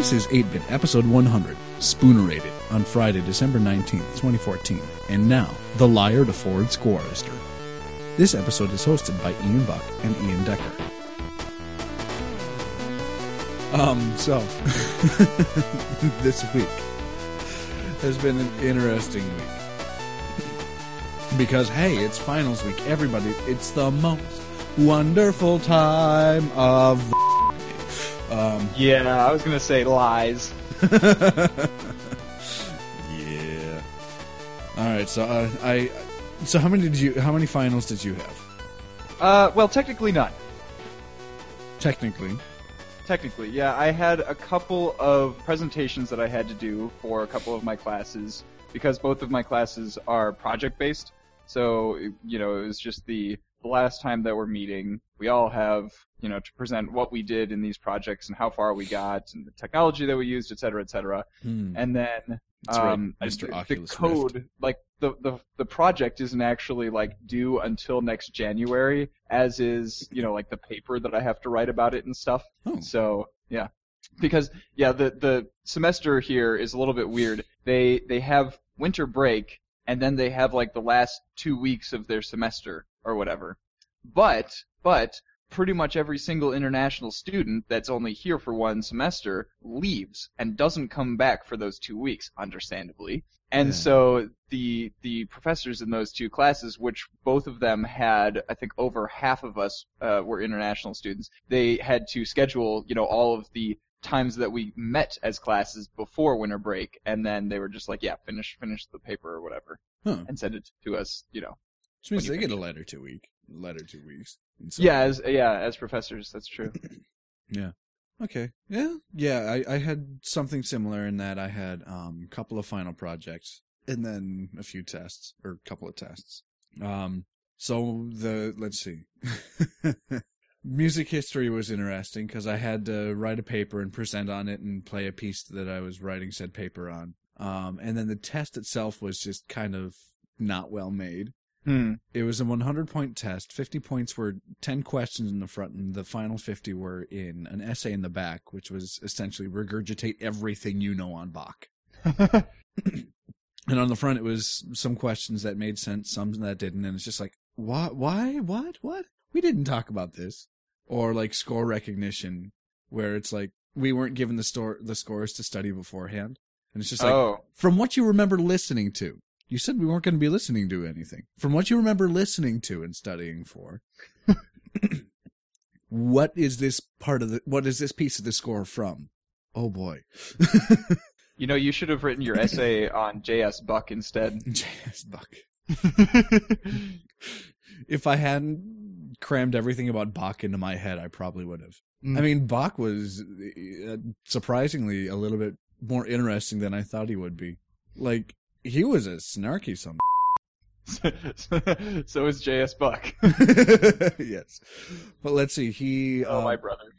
This is 8 Bit, episode 100, Spoonerated, on Friday, December 19th, 2014. And now, The Liar to Ford Squarister. This episode is hosted by Ian Buck and Ian Decker. Um, so, this week has been an interesting week. Because, hey, it's finals week. Everybody, it's the most wonderful time of the Yeah, I was gonna say lies. yeah. All right. So uh, I. So how many did you? How many finals did you have? Uh, well, technically none. Technically. Technically, yeah, I had a couple of presentations that I had to do for a couple of my classes because both of my classes are project based. So, you know, it was just the, the last time that we're meeting. We all have, you know, to present what we did in these projects and how far we got and the technology that we used, et cetera, et cetera. Hmm. And then That's right, um, Mr. the- the code, Rift. like the, the the project isn't actually like due until next January, as is you know like the paper that I have to write about it and stuff. Oh. So yeah, because yeah, the the semester here is a little bit weird. They they have winter break and then they have like the last two weeks of their semester or whatever. But but pretty much every single international student that's only here for one semester leaves and doesn't come back for those two weeks, understandably. And Yeah. so the the professors in those two classes, which both of them had, I think over half of us uh, were international students, they had to schedule, you know, all of the times that we met as classes before winter break, and then they were just like, yeah, finish finish the paper or whatever, Huh. and send it to us, you know. Which means they get a letter two week. Letter two weeks. So- Yeah, as yeah, as professors, that's true. Yeah. Okay. Yeah. Yeah. I, I had something similar in that I had um, a couple of final projects and then a few tests or a couple of tests. Um, so the let's see. Music history was interesting because I had to write a paper and present on it and play a piece that I was writing said paper on. Um, and then the test itself was just kind of not well made. Hmm. It was a 100 point test. 50 points were 10 questions in the front, and the final 50 were in an essay in the back, which was essentially regurgitate everything you know on Bach. And on the front, it was some questions that made sense, some that didn't, and it's just like, why, why, what, what? We didn't talk about this. Or like score recognition, where it's like we weren't given the store the scores to study beforehand, and it's just like, oh, from what you remember listening to. You said we weren't going to be listening to anything. From what you remember listening to and studying for, what is this part of the what is this piece of the score from? Oh boy. you know, you should have written your essay on J.S. Buck instead. J.S. Buck. If I hadn't crammed everything about Bach into my head, I probably would have. Mm. I mean, Bach was uh, surprisingly a little bit more interesting than I thought he would be. Like, he was a snarky son so is J.S. Buck. yes. But let's see. He. oh, um, my brother.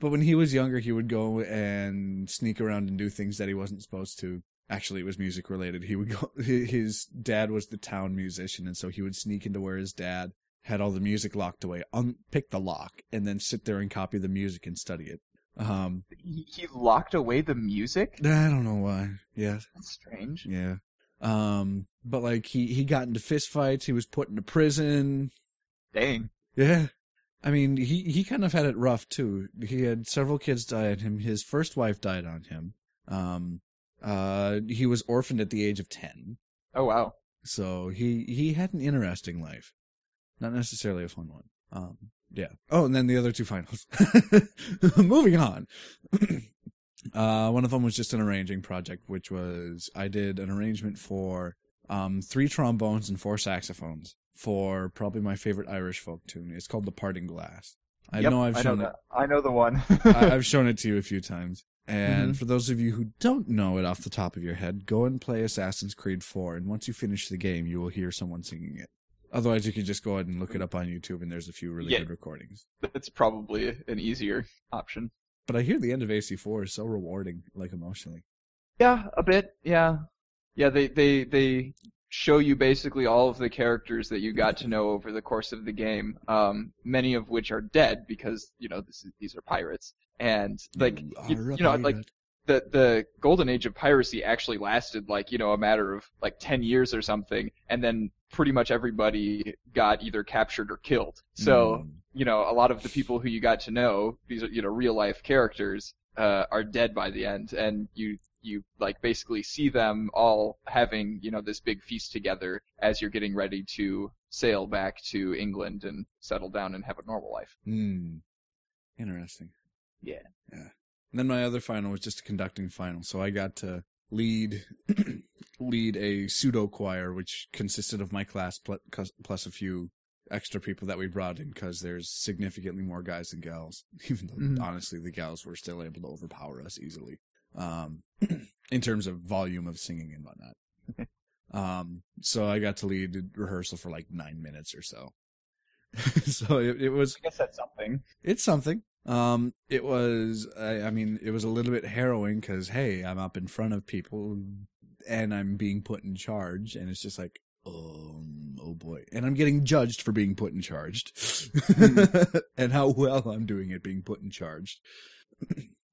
but when he was younger, he would go and sneak around and do things that he wasn't supposed to. Actually, it was music related. He would go. His dad was the town musician, and so he would sneak into where his dad had all the music locked away, unpick the lock, and then sit there and copy the music and study it. Um, He, he locked away the music? I don't know why. Yeah, That's strange. yeah. Um, but like he he got into fist fights. He was put into prison. Dang. Yeah. I mean, he, he kind of had it rough too. He had several kids die on him. His first wife died on him. Um, uh, he was orphaned at the age of 10. Oh, wow. So he, he had an interesting life. Not necessarily a fun one. Um, yeah. Oh, and then the other two finals. Moving on. uh, one of them was just an arranging project, which was, I did an arrangement for, um, three trombones and four saxophones for probably my favorite Irish folk tune. It's called The Parting Glass. I Yep, know I've I shown know it. that. I know the one. I, I've shown it to you a few times. And Mhm. for those of you who don't know it off the top of your head, go and play Assassin's Creed 4. And once you finish the game, you will hear someone singing it. Otherwise, you can just go ahead and look it up on YouTube, and there's a few really Yeah. good recordings. That's probably an easier option. But I hear the end of AC4 is so rewarding, like emotionally. Yeah, a bit. Yeah. Yeah, they, they, they show you basically all of the characters that you got to know over the course of the game, um, many of which are dead because, you know, this is, these are pirates. and like you, you know like. The the golden age of piracy actually lasted like you know a matter of like 10 years or something and then pretty much everybody got either captured or killed so Mm. you know a lot of the people who you got to know these are you know real life characters uh, are dead by the end and you you like basically see them all having you know this big feast together as you're getting ready to sail back to England and settle down and have a normal life Hmm. Interesting. Yeah. Yeah. And then my other final was just a conducting final, so I got to lead lead a pseudo choir, which consisted of my class plus a few extra people that we brought in because there's significantly more guys than gals. Even though Mhm. honestly, the gals were still able to overpower us easily, um, in terms of volume of singing and whatnot. um, so I got to lead rehearsal for like nine minutes or so. so it, it was I guess that's something it's something. Um, it was. I, I mean, it was a little bit harrowing because hey, I'm up in front of people, and I'm being put in charge, and it's just like, um, oh boy, and I'm getting judged for being put in charged, and how well I'm doing at being put in charge.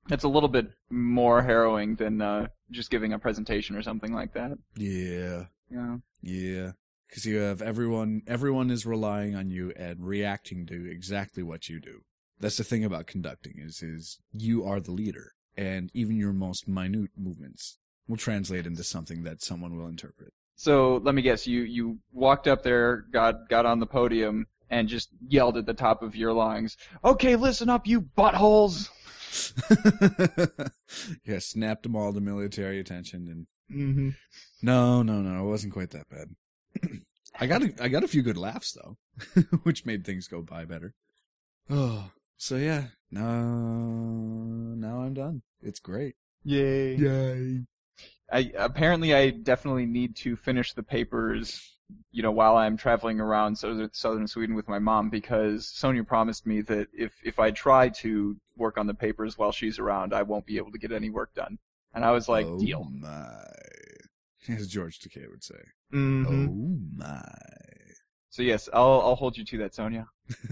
It's a little bit more harrowing than uh, just giving a presentation or something like that. Yeah, Yeah. yeah. Because you have everyone. Everyone is relying on you and reacting to exactly what you do. That's the thing about conducting is is you are the leader, and even your most minute movements will translate into something that someone will interpret. So let me guess, you you walked up there, got got on the podium, and just yelled at the top of your lungs, "Okay, listen up, you buttholes!" yeah, snapped them all to military attention, and Mm-hmm. no, no, no, it wasn't quite that bad. I got a, I got a few good laughs though, which made things go by better. Oh, so yeah, now now I'm done. It's great. Yay! Yay! I apparently I definitely need to finish the papers, you know, while I'm traveling around southern, Sweden with my mom because Sonia promised me that if if I try to work on the papers while she's around, I won't be able to get any work done. And I was like, oh deal. my, as George Takei would say. Mhm. Oh my. So yes, I'll I'll hold you to that, Sonia.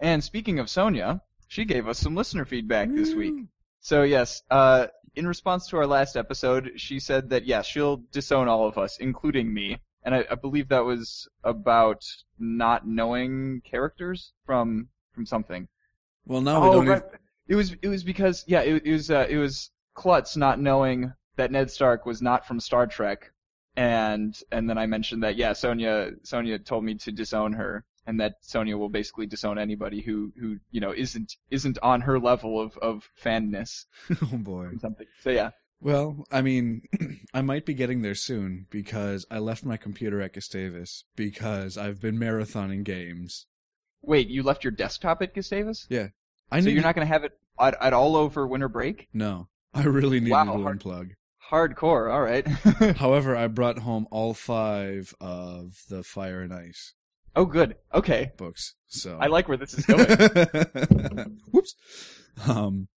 and speaking of Sonia, she gave us some listener feedback this week. So yes, uh, in response to our last episode, she said that yes, she'll disown all of us, including me. And I, I believe that was about not knowing characters from from something. Well, now we oh, don't. right. It was it was because yeah, it, it was uh, it was Klutz not knowing that Ned Stark was not from Star Trek, and and then I mentioned that yeah, Sonia Sonia told me to disown her, and that Sonia will basically disown anybody who who you know isn't isn't on her level of of fanness oh boy. something. So yeah, Well, I mean, I might be getting there soon because I left my computer at Gustavus because I've been marathoning games. wait, you left your desktop at Gustavus, Yeah. I so need you're not gonna have it at, at all over winter break? No, I really needed Wow, to hard- unplug. Hardcore, all right. However, I brought home all five of the Fire and Ice oh, good. Okay, books. So I like where this is going. Whoops. Um,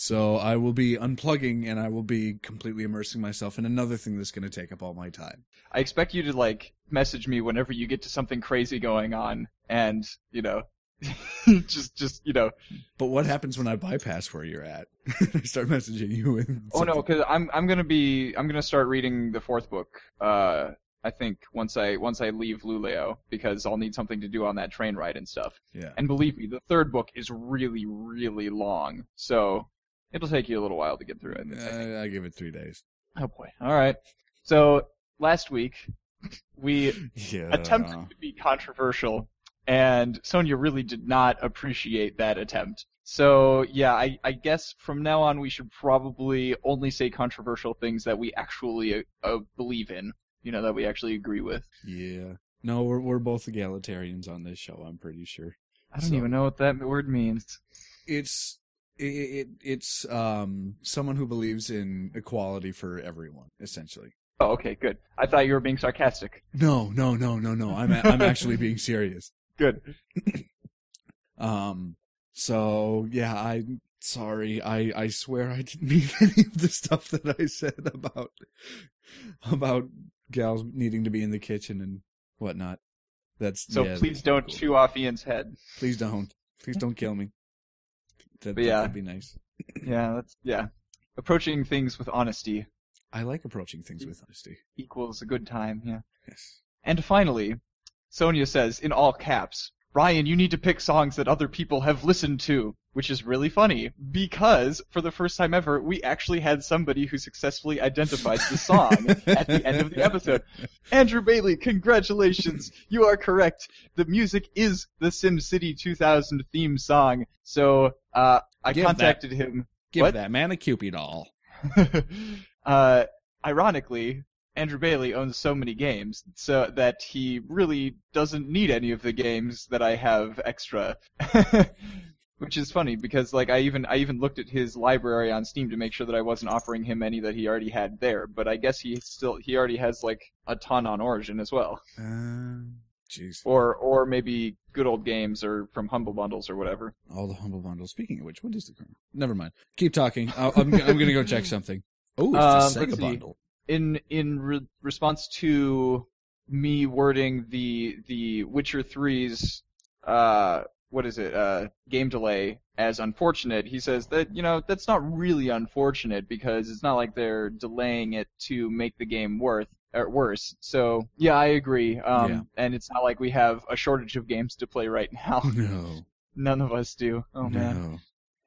so I will be unplugging and I will be completely immersing myself in another thing that's going to take up all my time. I expect you to like message me whenever you get to something crazy going on, and you know, just just you know. But what happens when I bypass where you're at? I start messaging you. And Oh no, because I'm I'm gonna be I'm gonna start reading the fourth book. Uh, I think once I once I leave Luleå because I'll need something to do on that train ride and stuff. yeah. And believe me, the third book is really really long, so it'll take you a little while to get through it. I think. Uh, I give it three days. Oh boy. All right. So last week we Yeah. attempted to be controversial, and Sonia really did not appreciate that attempt. So yeah, I, I guess from now on we should probably only say controversial things that we actually uh, uh, believe in. You know that we actually agree with. Yeah. No, we're we're both egalitarians on this show. I'm pretty sure. I don't So- even know what that word means. It's it, it it's um someone who believes in equality for everyone, essentially. Oh, okay, good. I thought you were being sarcastic. No, no, no, no, no. I'm a- I'm actually being serious. Good. Um. So yeah, I'm sorry. I I swear I didn't mean any of the stuff that I said about about gals needing to be in the kitchen and whatnot. That's So yeah, please don't cool. chew off Ian's head. Please don't. Please don't kill me. That, But yeah. that'd be nice. Yeah, that's yeah. Approaching things with honesty I like approaching things with honesty. equals a good time. Yeah. Yes. And finally, Sonia says in all caps, Ryan, you need to pick songs that other people have listened to, which is really funny because for the first time ever, we actually had somebody who successfully identified the song at the end of the episode. Andrew Bailey, congratulations. You are correct. The music is the SimCity 2000 theme song. So, uh, I Give that- contacted him. Give What? that man a Cupid doll. uh, ironically, Andrew Bailey owns so many games so that he really doesn't need any of the games that I have extra. Which is funny because like I even I even looked at his library on Steam to make sure that I wasn't offering him any that he already had there, but I guess he still he already has like a ton on Origin as well. Uh, Jeez. Or or maybe good old games or from Humble Bundles or whatever. All the humble bundles. Speaking of which, what is the current? Never mind. Keep talking. I'll, I'm, I'm going to go check something. Oh, it's Um, the Sega bundle. In in re- response to me wording the the Witcher 3's uh what is it uh game delay as unfortunate he says that you know that's not really unfortunate because it's not like they're delaying it to make the game worth or worse so yeah I agree um Yeah. and it's not like we have a shortage of games to play right now No. none of us do oh man no.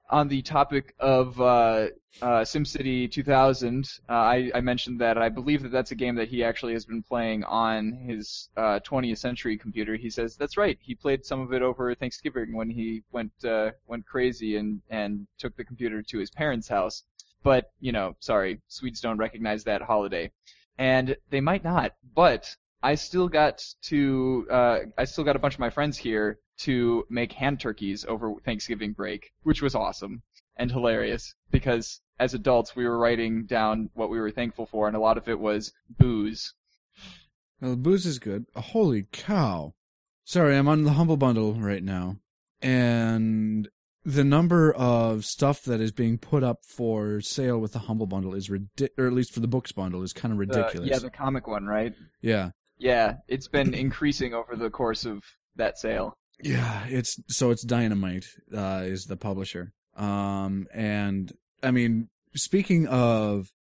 On the topic of uh, uh, SimCity 2000, uh, I, I mentioned that I believe that that's a game that he actually has been playing on his uh, 20th century computer. He says that's right. He played some of it over Thanksgiving when he went uh, went crazy and and took the computer to his parents' house. But you know, sorry, Swedes don't recognize that holiday, and they might not. But I still got to uh, I still got a bunch of my friends here to make hand turkeys over Thanksgiving break, which was awesome and hilarious because as adults we were writing down what we were thankful for, and a lot of it was booze. Well, the booze is good. Oh, holy cow. Sorry, I'm on the Humble Bundle right now. And the number of stuff that is being put up for sale with the Humble Bundle is ridiculous, or at least for the books bundle, is kind of The- ridiculous. yeah, the comic one, right? yeah. Yeah, it's been increasing over the course of that sale. Yeah, it's so it's Dynamite uh, is the publisher. Um, and I mean, speaking of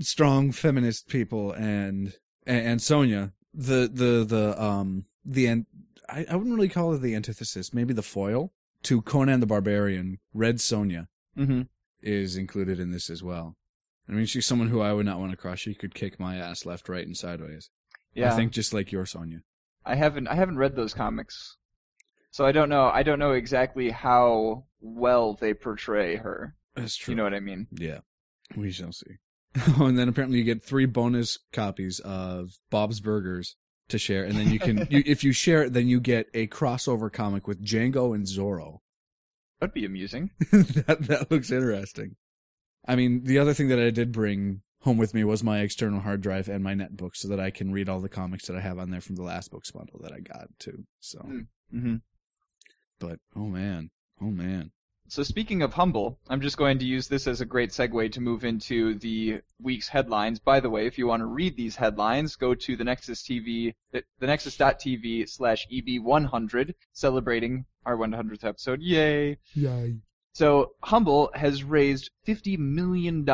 strong feminist people and and, and Sonia, the the the um the an- I, I wouldn't really call it the antithesis, maybe the foil to Conan the Barbarian. Red Sonja Mm-hmm. is included in this as well. I mean, she's someone who I would not want to crush. She could kick my ass left, right, and sideways. Yeah, I think just like your Sonia. I haven't I haven't read those comics, so I don't know. I don't know exactly how well they portray her. That's true. You know what I mean? Yeah, we shall see. oh, and then apparently you get three bonus copies of Bob's Burgers to share, and then you can, you, if you share it, then you get a crossover comic with Django and Zorro. That'd be amusing. that that looks interesting. I mean, the other thing that I did bring home with me was my external hard drive and my netbook, so that I can read all the comics that I have on there from the last books bundle that I got too. So, Hmm. Mm-hmm. But oh man, oh man, So speaking of humble, I'm just going to use this as a great segue to move into the week's headlines. By the way, if you want to read these headlines, go to the Nexus TV, the the Nexus.tv slash EB100, celebrating our 100th episode. Yay! yay! So Humble has raised $50 million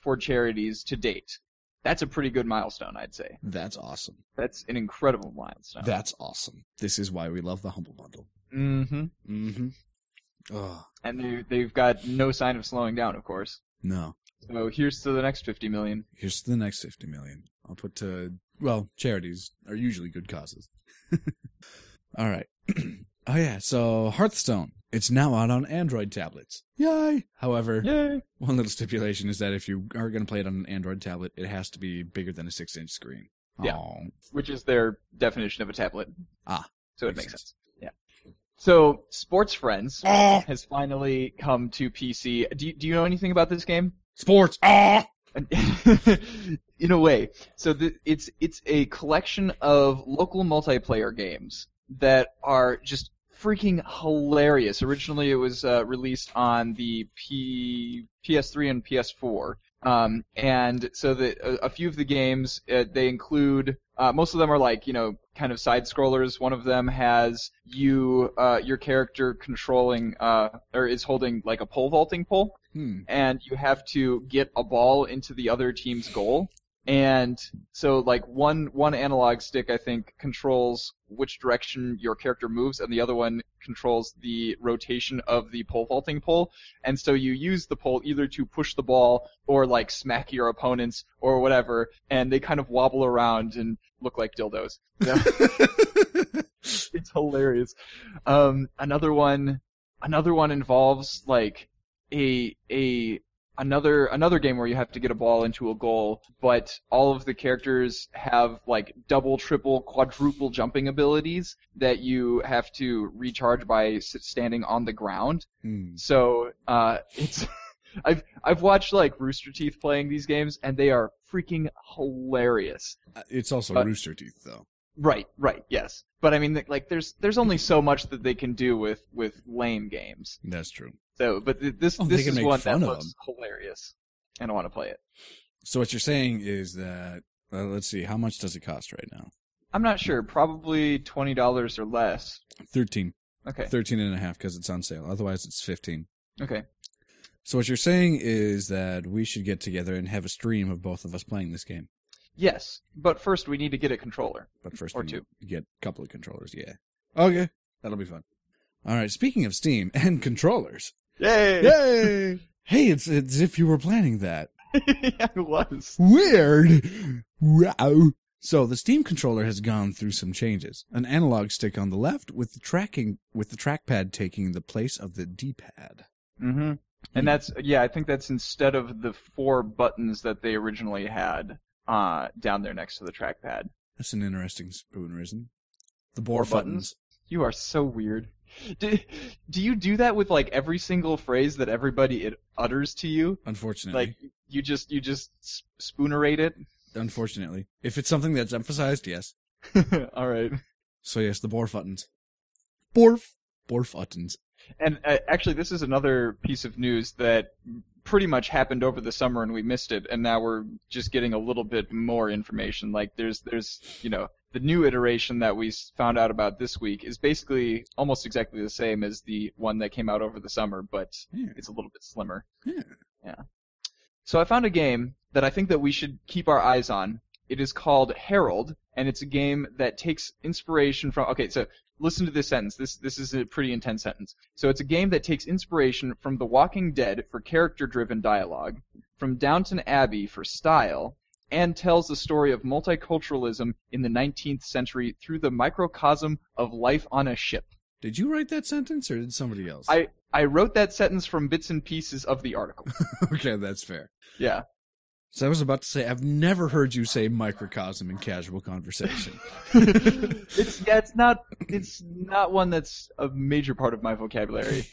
for charities to date. That's a pretty good milestone, I'd say. That's awesome. That's an incredible milestone. That's awesome. This is why we love the humble bundle. Mm-hmm. Mm-hmm. Oh And they, they've got no sign of slowing down, of course. no. So here's to the next 50 million. Here's to the next fifty million. I'll put to well, charities are usually good causes. All right. oh yeah, so Hearthstone. It's now out on Android tablets. Yay! However, Yay! one little stipulation is that if you are going to play it on an Android tablet, it has to be bigger than a six-inch screen. Yeah. Aw. Which is their definition of a tablet. Ah, So it makes makes sense. sense. Yeah. So Sports Friends Ah, has finally come to PC. Do you, do you know anything about this game? sports. Ah. in a way. So the, it's it's a collection of local multiplayer games that are just freaking hilarious. Originally, it was uh, released on the P, PS3 and PS4. Um, and so the, a, a few of the games, uh, they include, uh, most of them are like, you know, kind of side scrollers. One of them has you, uh, your character controlling, uh, or is holding like a pole vaulting pole, Hmm. and you have to get a ball into the other team's goal. And so like one, one analog stick, I think, controls which direction your character moves, and the other one controls the rotation of the pole vaulting pole. And so you use the pole either to push the ball or like smack your opponents or whatever, and they kind of wobble around and look like dildos. It's hilarious. Um, another one, another one involves like a a another another game where you have to get a ball into a goal, but all of the characters have like double, triple, quadruple jumping abilities that you have to recharge by standing on the ground. Hmm. So uh, it's I've I've watched like Rooster Teeth playing these games, and they are freaking hilarious. Uh, It's also Uh, Rooster Teeth, though. Right, right, yes. But I mean, like, there's there's only so much that they can do with with lame games. That's true. So, but th- this Oh, this is one that looks hilarious, and I want to play it. So what you're saying is that uh, let's see, how much does it cost right now? I'm not sure, probably twenty dollars or less. Thirteen. Okay, Thirteen and a half because it's on sale. Otherwise, it's fifteen. okay. So what you're saying is that we should get together and have a stream of both of us playing this game. Yes, but first we need to get a controller. But first, Or we two. get a couple of controllers. Yeah. Okay, that'll be fun. All right. Speaking of Steam and controllers, Yay! yay! hey, it's it's as if you were planning that. yeah, it was. Weird. Wow. So the Steam controller has gone through some changes. An analog stick on the left with the tracking with the trackpad taking the place of the D-pad. Mm-hmm. And that's yeah, I think that's instead of the four buttons that they originally had uh down there next to the trackpad. That's an interesting spoonerism. The bore Four buttons. You are so weird. Do, do you do that with like every single phrase that everybody it utters to you? Unfortunately, Like you just you just spoonerate it? unfortunately, if it's something that's emphasized, yes. All right. So yes, the bore buttons. Borf. Borf buttons. And uh, actually, this is another piece of news that pretty much happened over the summer, and we missed it. And now we're just getting a little bit more information. Like there's there's you know the new iteration that we found out about this week is basically almost exactly the same as the one that came out over the summer, but Yeah. it's a little bit slimmer. Yeah. Yeah. So I found a game that I think that we should keep our eyes on. It is called Herald, and it's a game that takes inspiration from. Okay, so listen to this sentence. This this is a pretty intense sentence. So it's a game that takes inspiration from The Walking Dead for character-driven dialogue, from Downton Abbey for style, and tells the story of multiculturalism in the 19th century through the microcosm of life on a ship. Did you write that sentence or did somebody else? I I wrote that sentence from bits and pieces of the article. okay, that's fair. Yeah. So I was about to say, I've never heard you say microcosm in casual conversation. it's yeah, it's not it's not one that's a major part of my vocabulary.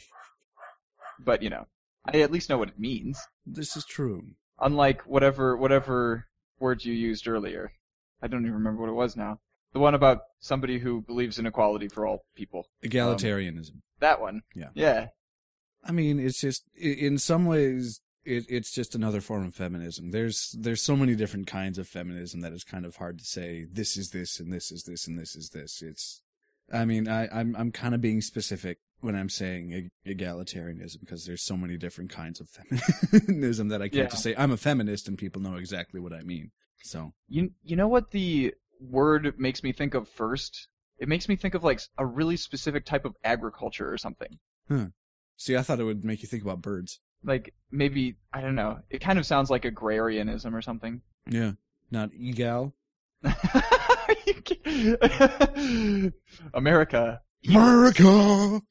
But you know, I at least know what it means. this is true. Unlike whatever whatever word you used earlier. I don't even remember what it was now. The one about somebody who believes in equality for all people. Egalitarianism. Um, that one. Yeah. Yeah. I mean, it's just in some ways it, it's just another form of feminism. There's there's so many different kinds of feminism that it's kind of hard to say this is this and this is this and this is this. It's I mean, I I'm I'm kind of being specific when I'm saying egalitarianism because there's so many different kinds of feminism that I can't Yeah. just say I'm a feminist and people know exactly what I mean. So, You you know what the word makes me think of first? It makes me think of like a really specific type of agriculture or something. see, I thought it would make you think about birds. Like maybe I don't know. It kind of sounds like agrarianism or something. Yeah, not egal. America. America.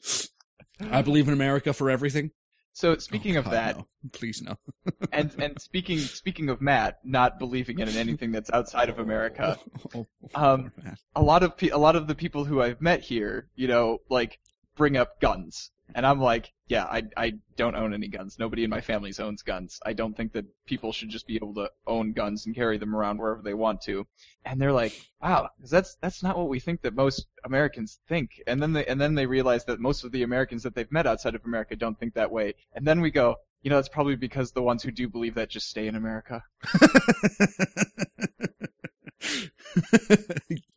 I believe in America for everything. So speaking Oh, of that, no. please no. and and speaking speaking of Matt not believing in anything that's outside of America, Oh, Um, poor Matt. a lot of pe- a lot of the people who I've met here, you know, like bring up guns And I'm like, yeah, I I don't own any guns. Nobody in my family owns guns. I don't think that people should just be able to own guns and carry them around wherever they want to. And they're like, wow, that's that's not what we think that most Americans think. And then they and then they realize that most of the Americans that they've met outside of America don't think that way. And then we go, you know, that's probably because the ones who do believe that just stay in America.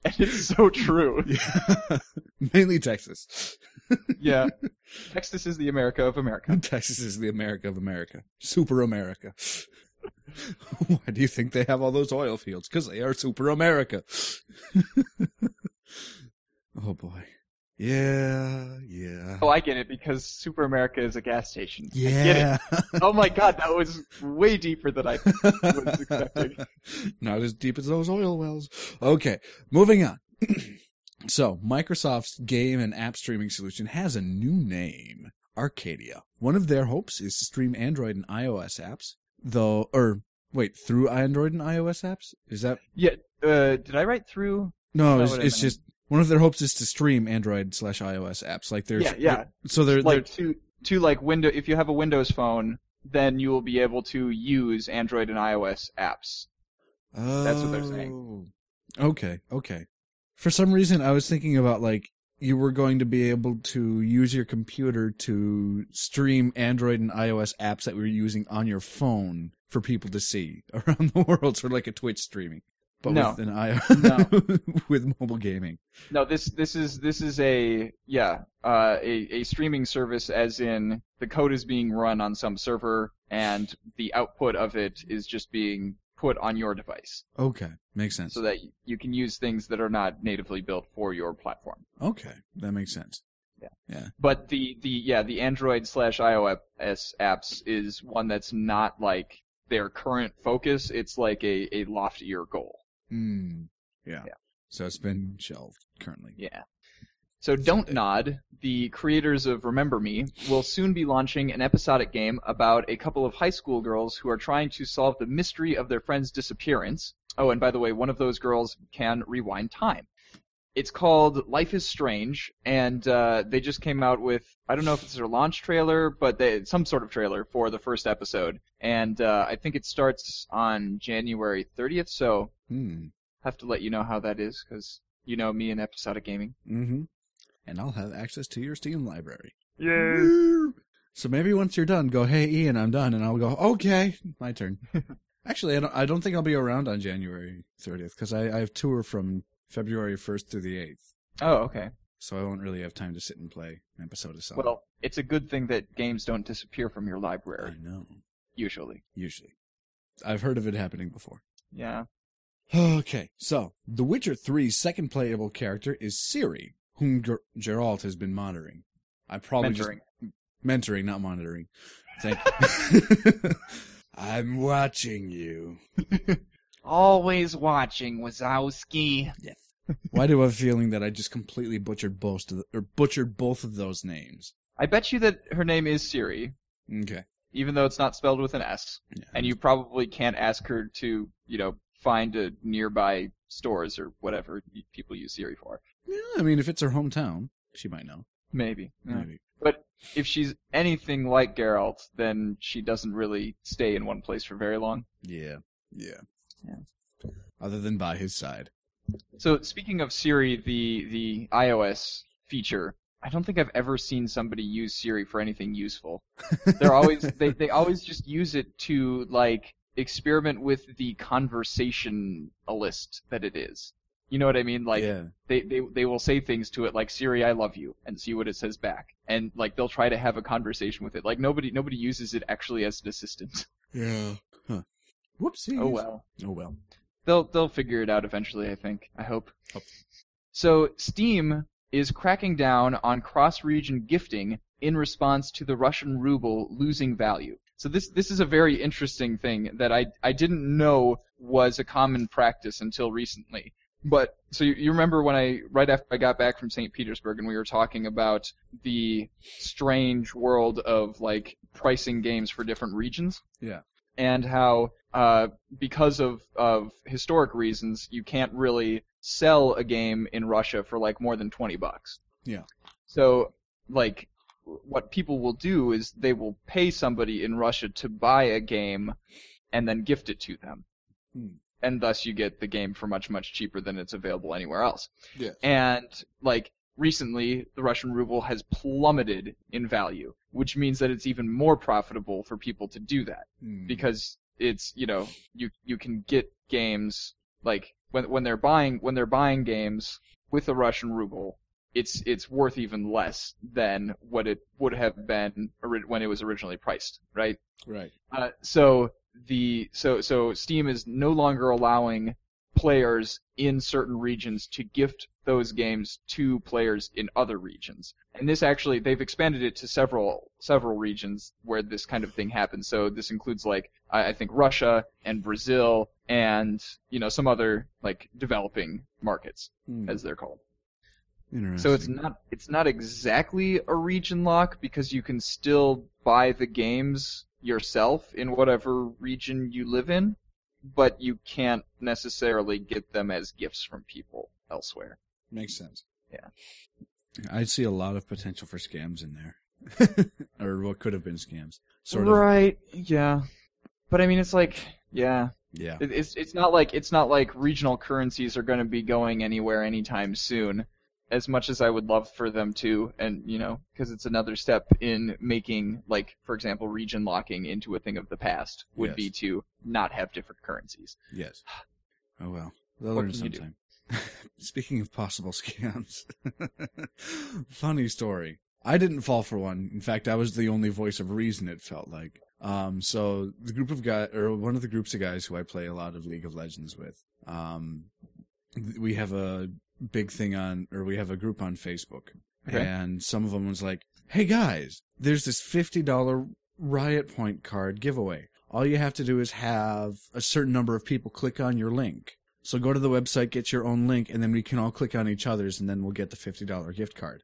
And it's so true. Yeah. Mainly Texas. Yeah. Texas is the America of America. Texas is the America of America. Super America. Why do you think they have all those oil fields? Because they are Super America. oh boy. Yeah, yeah. Oh, I get it because Super America is a gas station. Yeah. Oh my god, that was way deeper than I was expecting. Not as deep as those oil wells. Okay, moving on. so, Microsoft's game and app streaming solution has a new name Arcadia. One of their hopes is to stream Android and iOS apps, though, or wait, through Android and iOS apps? Is that? Yeah, uh, did I write through? No, it's, not what I it's just one of their hopes is to stream Android slash iOS apps. Like there's, Yeah, yeah. so they're, Like to to like window. If you have a Windows phone, then you will be able to use Android and iOS apps. they're, That's what they're saying. Oh. Okay, okay. For some reason, I was thinking about like you were going to be able to use your computer to stream Android and iOS apps that we were using on your phone for people to see around the world, sort of like a Twitch streaming, but No. with an iOS with mobile gaming. No, this this is this is a yeah uh, a a streaming service, as in the code is being run on some server and the output of it is just being put on your device, Okay, makes sense. so that you can use things that are not natively built for your platform. Okay, that makes sense. Yeah. yeah. But the the yeah the Android slash iOS apps is one that's not like their current focus. It's like a a loftier goal. Hmm. Yeah. Yeah. So it's been shelved currently. Yeah. So Don't Nod, the creators of Remember Me, will soon be launching an episodic game about a couple of high school girls who are trying to solve the mystery of their friend's disappearance. Oh, and by the way, one of those girls can rewind time. It's called Life is Strange, and uh, they just came out with I don't know if it's their launch trailer, but they, some sort of trailer for the first episode, and uh, I think it starts on January 30th. So Hmm. have to let you know how that is because you know me and episodic gaming. Mm-hmm. And I'll have access to your Steam library. Yeah. So maybe once you're done, go, hey Ian, I'm done, and I'll go, okay, my turn. Actually, I don't. I don't think I'll be around on January 30th because I, I have tour from February 1st through the 8th, Oh, okay. so I won't really have time to sit and play an episode of something. Well, it's a good thing that games don't disappear from your library. I know. usually. Usually, I've heard of it happening before. Yeah. Okay, so The Witcher 3's second playable character is Ciri, whom Ger- Geralt has been monitoring. I probably Mentoring. just mentoring, not monitoring. Thank you. I'm watching you. Always watching, Wazowski. Why do I have a feeling that I just completely butchered both of the, or butchered both of those names? I bet you that her name is Siri, Okay. even though it's not spelled with an S. Yeah. And you probably can't ask her to, you know, find a nearby stores or whatever people use Siri for. Yeah, I mean, if it's her hometown, she might know. Maybe. Yeah. Maybe. But if she's anything like Geralt, then she doesn't really stay in one place for very long. Yeah. Yeah. Yeah. Other than by his side. So speaking of Siri, the the iOS feature, I don't think I've ever seen somebody use Siri for anything useful. They're always they they always just use it to like experiment with the conversationalist that it is. You know what I mean? Like yeah. they, they they will say things to it like Siri, I love you, and see what it says back. And like they'll try to have a conversation with it. Like nobody nobody uses it actually as an assistant. Yeah. Huh. Whoopsie. oh well. Oh well. They'll they'll figure it out eventually, I think. I hope. Hope. So Steam is cracking down on cross-region gifting in response to the Russian ruble losing value. So this this is a very interesting thing that I I didn't know was a common practice until recently. But so you, you remember when I right after I got back from St. Petersburg and we were talking about the strange world of like pricing games for different regions? Yeah. and how uh, because of of historic reasons you can't really sell a game in Russia for like more than 20 bucks. Yeah. So like what people will do is they will pay somebody in Russia to buy a game and then gift it to them. Hmm. And thus you get the game for much, much cheaper than it's available anywhere else. Yes. And like recently, the Russian ruble has plummeted in value, which means that it's even more profitable for people to do that Hmm. because it's you know you you can get games like when when they're buying when they're buying games with the Russian ruble, it's it's worth even less than what it would have been when it was originally priced, right? Right. Uh, so the so so Steam is no longer allowing players in certain regions to gift those games to players in other regions. And this actually they've expanded it to several several regions where this kind of thing happens. So this includes like I, I think Russia and Brazil and you know some other like developing markets Hmm. as they're called. So it's not it's not exactly a region lock because you can still buy the games yourself in whatever region you live in, but you can't necessarily get them as gifts from people elsewhere. Makes sense. Yeah. I see a lot of potential for scams in there, or what could have been scams. Sort of. right. Yeah. But I mean it's like yeah, Yeah. it's it's not like it's not like regional currencies are going to be going anywhere anytime soon. As much as I would love for them to, and you know, because it's another step in making, like, for example, region locking into a thing of the past would Yes. be to not have different currencies. Yes. Oh well. They'll What learn can you do? sometime. Speaking of possible scams, funny story. I didn't fall for one. In fact, I was the only voice of reason. It felt like. Um, so the group of guys, or one of the groups of guys who I play a lot of League of Legends with, um, we have a big thing on, or we have a group on Facebook, Okay. and some of them was like, "Hey guys, there's this fifty dollar Riot Point card giveaway. All you have to do is have a certain number of people click on your link." So go to the website, get your own link, and then we can all click on each other's, and then we'll get the fifty dollar gift card.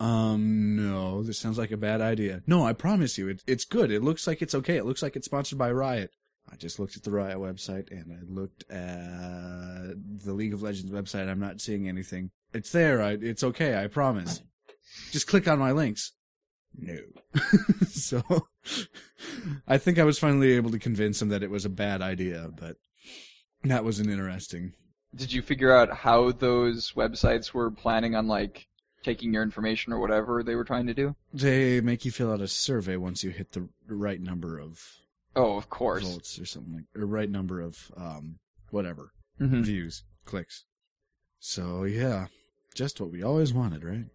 Um, no, this sounds like a bad idea. No, I promise you, it, it's good. It looks like it's okay. It looks like it's sponsored by Riot. I just looked at the Riot website and I looked at the League of Legends website. I'm not seeing anything. It's there. I, it's okay. I promise. Just click on my links. No. so, I think I was finally able to convince him that it was a bad idea, but that was an interesting. Did you figure out how those websites were planning on like taking your information or whatever they were trying to do? They make you fill out a survey once you hit the right number of Oh, of course. votes or something like, or right number of um whatever hmm views, clicks. So yeah, just what we always wanted, right?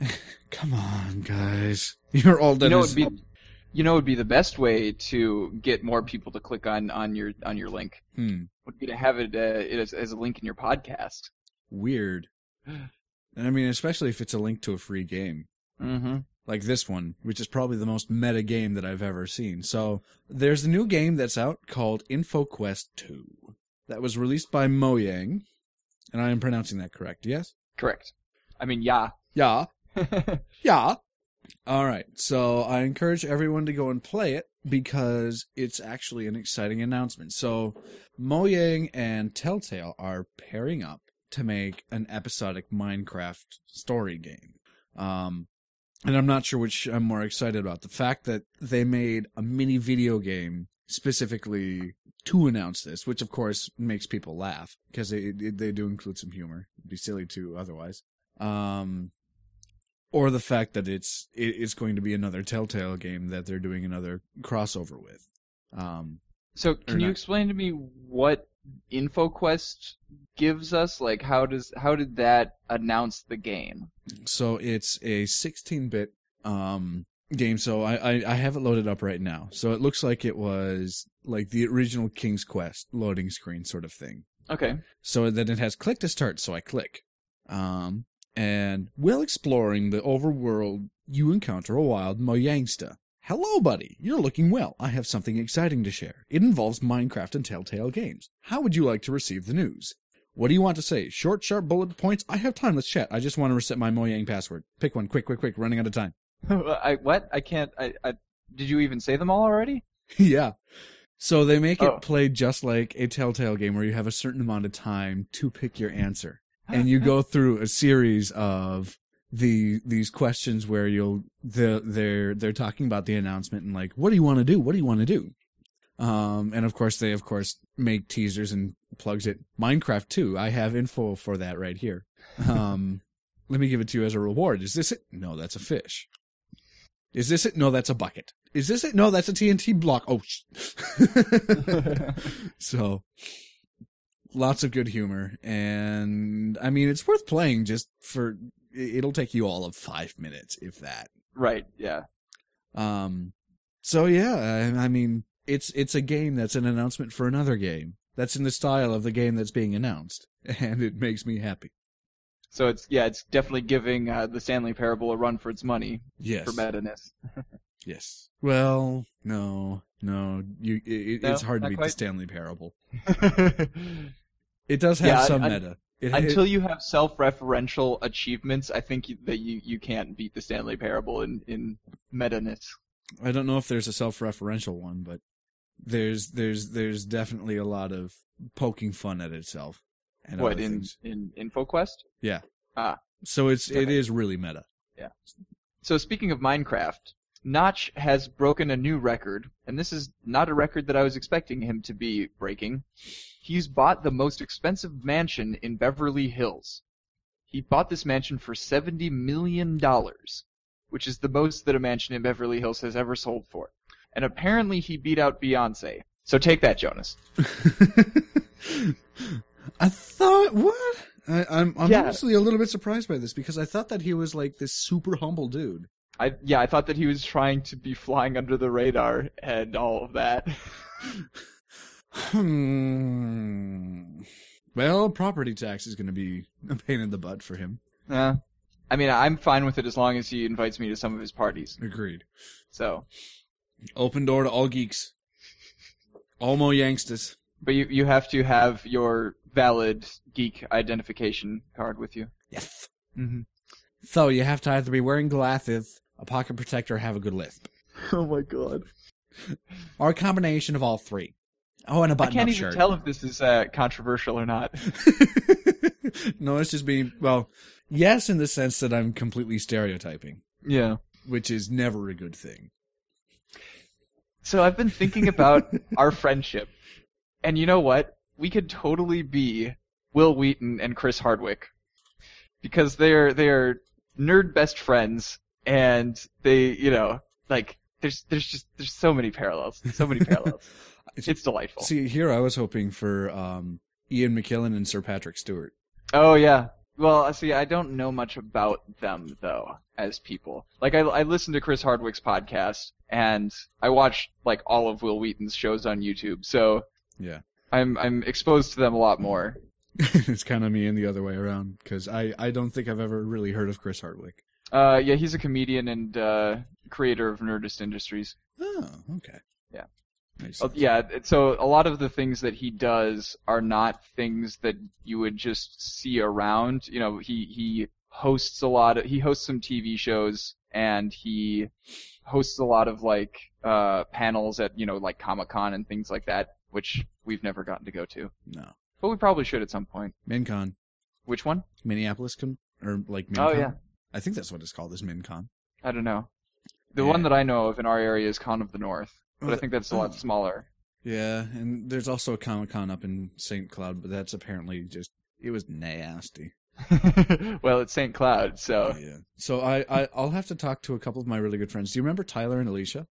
Come on, guys, you're all done. You know, it'd be, you know, it'd be the best way to get more people to click on on your on your link hmm, would be to have it, uh, it as, as a link in your podcast. weird. And I mean, especially if it's a link to a free game. Mm-hmm. Like this one, which is probably the most meta game that I've ever seen. So there's a new game that's out called InfoQuest 2 that was released by Mojang, and I am pronouncing that correct. Yes? Correct. I mean, yeah. Yeah. Yeah. All right. So I encourage everyone to go and play it because it's actually an exciting announcement. So Mojang and Telltale are pairing up to make an episodic Minecraft story game. Um, and I'm not sure which I'm more excited about. The fact that they made a mini video game specifically to announce this, which of course makes people laugh because they they do include some humor. It'd be silly to otherwise. Um, or the fact that it's it, it's going to be another Telltale game that they're doing another crossover with. Um, So, can you explain to me what InfoQuest gives us? Like, how does how did that announce the game? so it's a 16-bit um game. So I, I I have it loaded up right now. So it looks like it was like the original King's Quest loading screen sort of thing. Okay. So then it has click to start, so I click. Um, and while exploring the overworld, you encounter a wild Mojangsta. Hello, buddy. You're looking well. I have something exciting to share. It involves Minecraft and Telltale Games. How would you like to receive the news? What do you want to say? Short, sharp bullet points? I have time. Let's chat. I just want to reset my Mojang password. Pick one. Quick, quick, quick. Running out of time. I what? I can't. I, I did you even say them all already? yeah. So they make it Oh. play just like a Telltale game where you have a certain amount of time to pick your answer. And you go through a series of the these questions where you'll the they're they're talking about the announcement and like what do you want to do? What do you want to do? Um and of course they of course make teasers and plugs it. Minecraft too. I have info for that right here. Um let me give it to you as a reward. Is this it? No that's a fish. Is this it? No that's a bucket. Is this it? No that's a tnt block. Oh sh- so lots of good humor. And i mean it's worth playing just for it'll take you all of five minutes if that. Right. Yeah. um so yeah I, I mean it's it's a game that's an announcement for another game that's in the style of the game that's being announced and it makes me happy. So it's yeah, it's definitely giving uh, the Stanley Parable a run for its money yes. for meta-ness. yes. Well no no you it, No, it's hard to beat the stanley parable. It does have Yeah, some I- meta it, Until it, you have self-referential achievements, I think you, that you, you can't beat the Stanley Parable in in meta-ness. I don't know if there's a self-referential one, but there's there's there's definitely a lot of poking fun at itself. And What in things. in InfoQuest? Ah. So it's it Okay. is really meta. Yeah. So speaking of Minecraft, Notch has broken a new record, and this is not a record that I was expecting him to be breaking. He's bought the most expensive mansion in Beverly Hills. He bought this mansion for $70 million, which is the most that a mansion in Beverly Hills has ever sold for. And apparently he beat out Beyonce. So take that, Jonas. I thought what? I, I'm I'm Yeah. honestly a little bit surprised by this because I thought that he was like this super humble dude. I yeah, I thought that he was trying to be flying under the radar and all of that. Hmm. Well, property tax is going to be a pain in the butt for him. Yeah. I mean, I'm fine with it as long as he invites me to some of his parties. Agreed. So, Open door to all geeks. All mo youngsters. but you you have to have your valid geek identification card with you. Yes. Mm-hmm. So you have to either be wearing glasses, a pocket protector, or have a good lisp, Oh my god. or a combination of all three. Oh, and a button-up can't even shirt. tell if this is uh, controversial or not. no, it's just being well. Yes, in the sense that I'm completely stereotyping, Yeah. which is never a good thing. So I've been thinking about our friendship, and you know what? We could totally be Wil Wheaton and Chris Hardwick, because they're they're nerd best friends, and they you know like there's there's just there's so many parallels, so many parallels. It's it's delightful. See, here I was hoping for um, Ian McKellen and Sir Patrick Stewart. Oh yeah. Well, see, I don't know much about them though as people. Like I, I listened to Chris Hardwick's podcast and I watched like all of Wil Wheaton's shows on YouTube, so Yeah. I'm I'm exposed to them a lot more. it's kind of me and the other way around because I, I don't think I've ever really heard of Chris Hardwick. Uh, yeah, he's a comedian and uh, creator of Nerdist Industries. Oh, okay. Yeah. Uh, yeah, so a lot of the things that he does are not things that you would just see around. You know, he he hosts a lot of he hosts some TV shows and he hosts a lot of like uh panels at you know like Comic Con and things like that, which we've never gotten to go to, No. but we probably should at some point. MinCon. Which one? Minneapolis con or like MinCon. Oh yeah, I think that's what it's called is MinCon. I don't know. The Yeah. one that I know of in our area is Con of the North, but I think that's a lot oh. smaller. Yeah, and there's also a Comic Con up in St. Cloud, but that's apparently just it was nasty. well, it's St. Cloud, so Yeah. So I, I I'll have to talk to a couple of my really good friends. Do you remember Tyler and Alicia?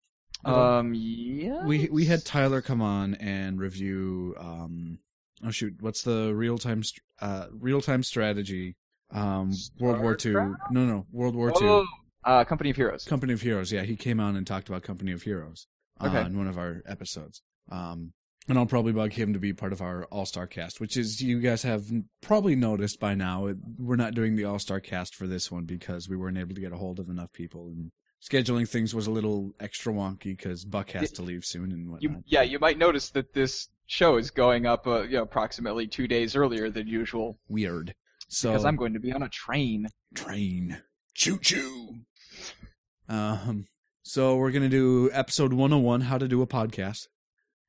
um yeah. we we had Tyler come on and review um oh shoot what's the real time uh real time strategy um World War Two no no World War Two Oh, uh, Company of Heroes. Company of Heroes yeah he came on and talked about Company of Heroes Okay. on one of our episodes um and I'll probably bug him to be part of our All Star cast, which is you guys have probably noticed by now. We're not doing the All Star cast for this one because we weren't able to get a hold of enough people, and scheduling things was a little extra wonky because Buck has to leave soon and whatnot. You, yeah, you might notice that this show is going up, uh, you know, approximately two days earlier than usual weird. So because I'm going to be on a train. train, choo choo. Um, so we're gonna do episode 101, how to do a podcast.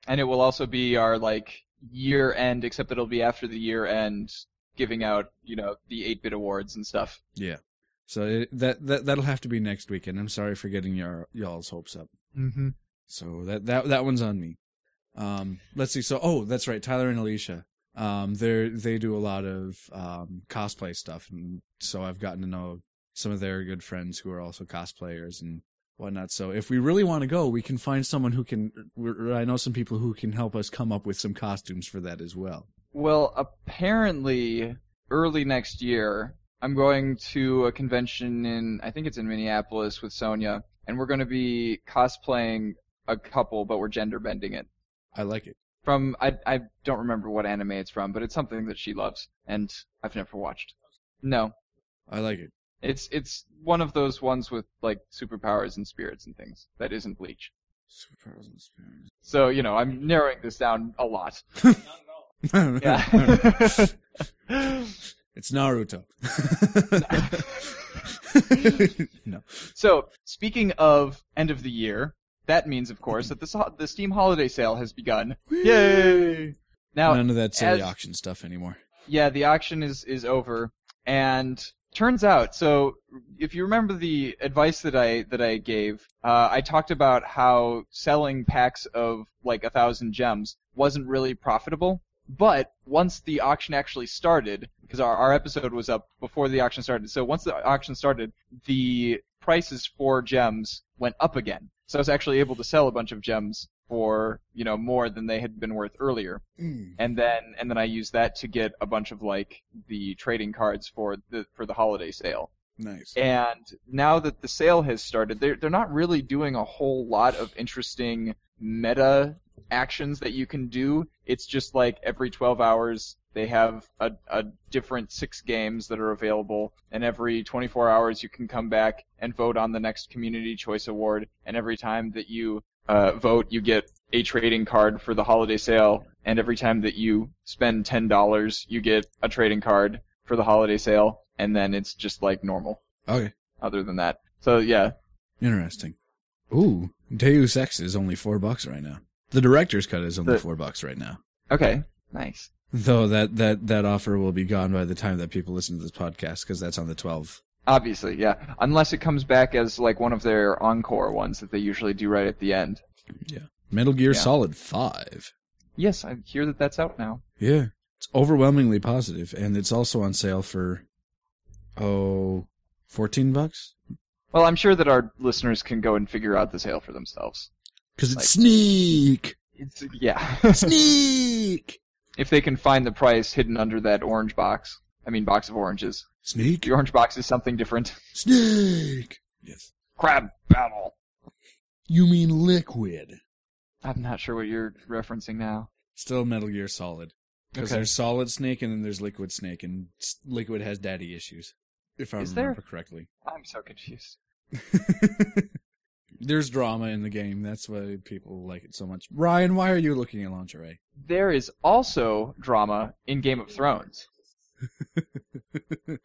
And it will also be our like year end, except it'll be after the year end, giving out you know the eight bit awards and stuff. Yeah. So it, that that that'll have to be next weekend. I'm sorry for getting your y'all's hopes up. Mm-hmm. So that that that one's on me. Um, let's see. So oh, that's right, Tyler and Alicia. Um, they they do a lot of um, cosplay stuff, and so I've gotten to know some of their good friends who are also cosplayers and whatnot. So if we really want to go, we can find someone who can. I know some people who can help us come up with some costumes for that as well. Well, apparently, early next year, I'm going to a convention in, I think it's in Minneapolis with Sonia, and we're going to be cosplaying a couple, but we're gender bending it. I like it. From, I, I don't remember what anime it's from, but it's something that she loves, and I've never watched. No. I like it. It's, it's one of those ones with, like, superpowers and spirits and things that isn't Bleach. Superpowers and spirits. So, you know, I'm narrowing this down a lot. yeah. Yeah. it's Naruto. no. So, speaking of end of the year, that means, of course, that the, the Steam Holiday Sale has begun. Yay! Now, None of that silly as- auction stuff anymore. yeah, the auction is is over, and turns out, so if you remember the advice that I that I gave, uh, I talked about how selling packs of like a thousand gems wasn't really profitable. But once the auction actually started, because our, our episode was up before the auction started, so once the auction started, the prices for gems went up again. So I was actually able to sell a bunch of gems for, you know, more than they had been worth earlier mm. and then and then I used that to get a bunch of like the trading cards for the for the holiday sale. Nice. And now that the sale has started, they're they're not really doing a whole lot of interesting meta actions that you can do. It's just like every 12 hours they have a, a different six games that are available, and every 24 hours you can come back and vote on the next community choice award. And every time that you uh, vote, you get a trading card for the holiday sale, and every time that you spend ten dollars, you get a trading card for the holiday sale, and then it's just like normal. Okay. Other than that, so yeah, Interesting. Ooh, Deus Ex is only four bucks right now. The director's cut is only The- four bucks right now. okay, nice. Though that, that, that offer will be gone by the time that people listen to this podcast because that's on the 12th. Obviously, yeah, unless it comes back as like one of their encore ones that they usually do right at the end. Yeah. Metal Gear Yeah. Solid 5. Yes, I hear that that's out now. Yeah. It's overwhelmingly positive, and it's also on sale for, oh, 14 bucks? Well, I'm sure that our listeners can go and figure out the sale for themselves. Because it's Like- sneak! It's yeah. Sneak! if they can find the price hidden under that orange box. I mean, box of oranges. Sneak? The orange box is something different. Snake! Yes. Crab battle. You mean liquid. I'm not sure what you're referencing now. Still Metal Gear Solid. Because Okay. there's Solid Snake and then there's Liquid Snake, and Liquid has daddy issues. If I Is there? correctly. I'm so confused. there's drama in the game. That's why people like it so much. Ryan, why are you looking at lingerie? There is also drama in Game of Thrones.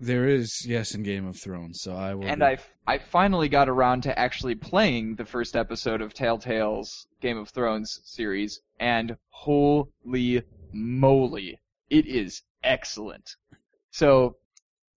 there is, yes, in Game of Thrones. So I will. And be- I, I finally got around to actually playing the first episode of Telltale's Game of Thrones series, and holy moly, it is excellent. So,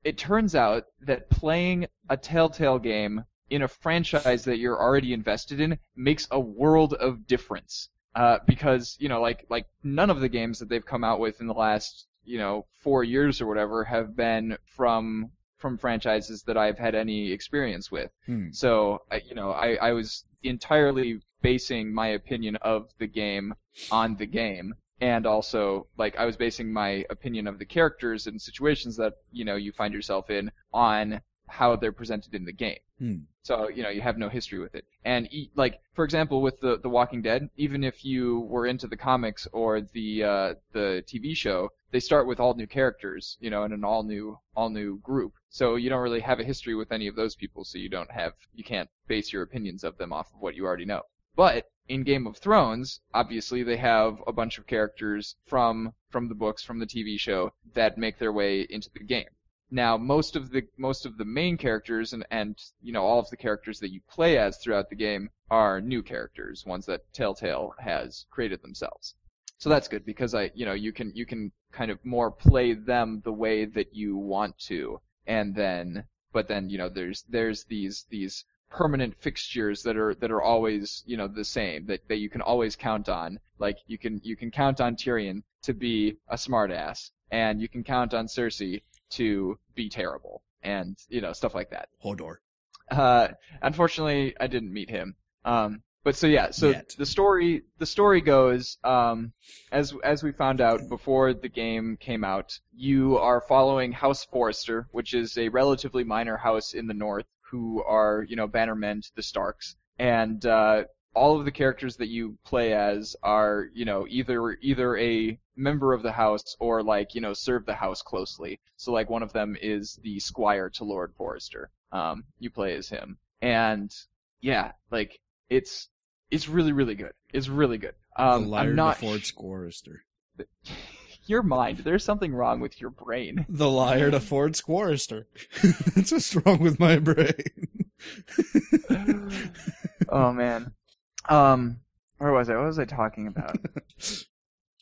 it turns out that playing a Telltale game in a franchise that you're already invested in makes a world of difference. Uh, because, you know, like, like none of the games that they've come out with in the last, you know, four years or whatever have been from, from franchises that I've had any experience with. Hmm. So, you know, I, I was entirely basing my opinion of the game on the game. And also, like, I was basing my opinion of the characters and situations that, you know, you find yourself in on how they're presented in the game. Hmm. So, you know, you have no history with it. And, e- like, for example, with the, the Walking Dead, even if you were into the comics or the, uh, the TV show, they start with all new characters, you know, and an all new, all new group. So you don't really have a history with any of those people, so you don't have, you can't base your opinions of them off of what you already know. But in Game of Thrones, obviously they have a bunch of characters from, from the books, from the TV show, that make their way into the game. Now, most of the most of the main characters and and you know all of the characters that you play as throughout the game are new characters, ones that Telltale has created themselves. So that's good because I you know you can you can kind of more play them the way that you want to, and then but then you know there's there's these these permanent fixtures that are that are always you know the same that, that you can always count on like you can you can count on Tyrion to be a smartass and you can count on Cersei to be terrible and you know stuff like that Hodor. uh, unfortunately, I didn't meet him. Um, but so yeah, so Yet. the story the story goes um, as as we found out before the game came out, you are following House Forrester, which is a relatively minor house in the north, who are you know bannermen to the Starks, and uh, all of the characters that you play as are you know either either a member of the house or like you know serve the house closely. So like one of them is the squire to Lord Forrester. Um, you play as him, and yeah, like it's it's really really good. It's really good. Um, the liar I'm not. to Ford Squarister. your mind. There's something wrong with your brain. The liar to Ford Squarister. That's what's wrong with my brain. oh man. Um, where was I? What was I talking about?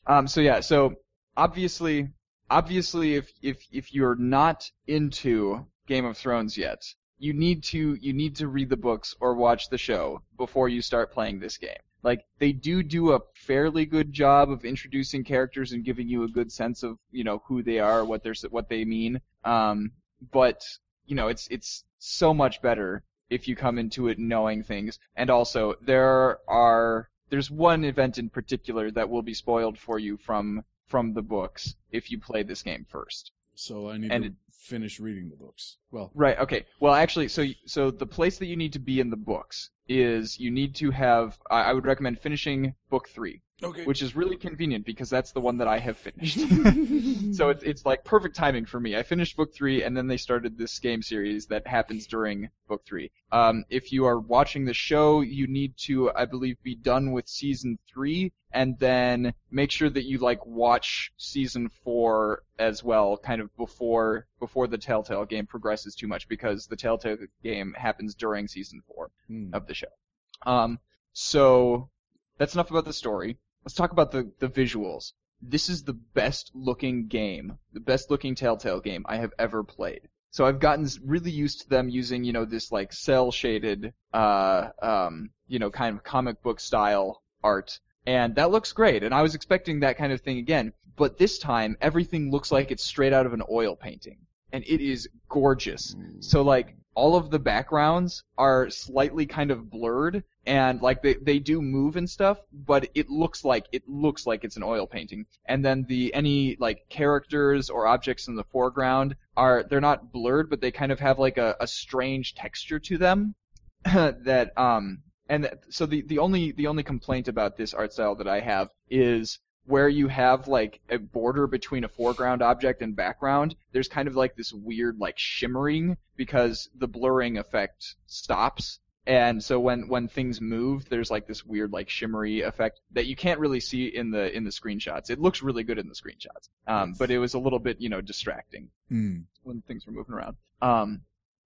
um, so yeah, so obviously, obviously, if if if you're not into Game of Thrones yet, you need to you need to read the books or watch the show before you start playing this game. Like they do do a fairly good job of introducing characters and giving you a good sense of you know who they are, what they're what they mean. Um, but you know it's it's so much better if you come into it knowing things. And also there are there's one event in particular that will be spoiled for you from from the books if you play this game first. So I need And to finish reading the books. Well, Right. Okay. Well, actually, so so the place that you need to be in the books is you need to have. I, I would recommend finishing book three, okay. which is really convenient because that's the one that I have finished. so it's it's like perfect timing for me. I finished book three, and then they started this game series that happens during book three. Um, if you are watching the show, you need to, I believe, be done with season three, and then make sure that you like watch season four as well, kind of before before the Telltale game progresses too much, because the Telltale game happens during season four Hmm. of the show. Um, so that's enough about the story. Let's talk about the, the visuals. This is the best looking game, the best looking Telltale game I have ever played. So I've gotten really used to them using, you know, this like cell shaded, uh, um, you know, kind of comic book style art. And that looks great. And I was expecting that kind of thing again. But this time, everything looks like it's straight out of an oil painting. And it is gorgeous. So like all of the backgrounds are slightly kind of blurred and like they, they do move and stuff, but it looks like it looks like it's an oil painting. And then the any like characters or objects in the foreground are they're not blurred, but they kind of have like a, a strange texture to them that um and so the the only the only complaint about this art style that I have is where you have like a border between a foreground object and background, there's kind of like this weird like shimmering because the blurring effect stops. And so when when things move, there's like this weird like shimmery effect that you can't really see in the in the screenshots. It looks really good in the screenshots, um, Yes. but it was a little bit you know distracting Hmm. when things were moving around. Um,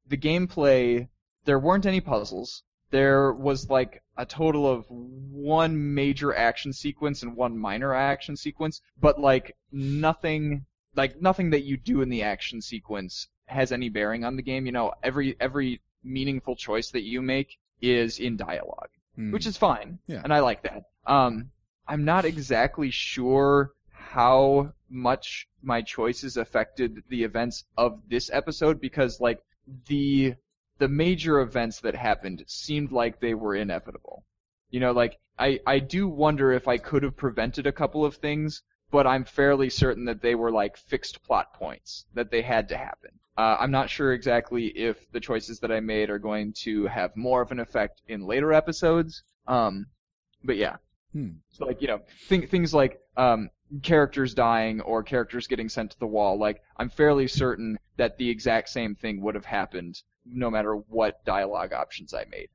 the gameplay, there weren't any puzzles. There was like a total of one major action sequence and one minor action sequence, but like nothing, like nothing that you do in the action sequence has any bearing on the game. You know, every every meaningful choice that you make is in dialogue Hmm. which is fine. Yeah. And I like that. Um, I'm not exactly sure how much my choices affected the events of this episode because like the the major events that happened seemed like they were inevitable. You know, like I I do wonder if I could have prevented a couple of things, but I'm fairly certain that they were like fixed plot points that they had to happen. Uh, I'm not sure exactly if the choices that I made are going to have more of an effect in later episodes. Um, but yeah, Hmm. so like you know, th- things like um, characters dying or characters getting sent to the wall. Like I'm fairly certain that the exact same thing would have happened no matter what dialogue options I made.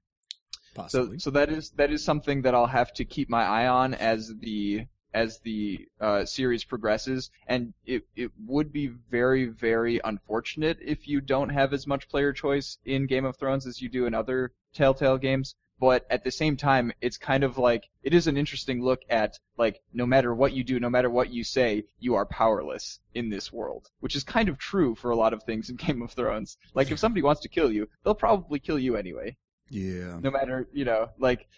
So so that is that is something that I'll have to keep my eye on as the as the uh, series progresses, and it it would be very very unfortunate if you don't have as much player choice in Game of Thrones as you do in other Telltale games. But at the same time, it's kind of like it is an interesting look at like no matter what you do, no matter what you say, you are powerless in this world, which is kind of true for a lot of things in Game of Thrones. Like if somebody wants to kill you, they'll probably kill you anyway, Yeah. no matter you know like.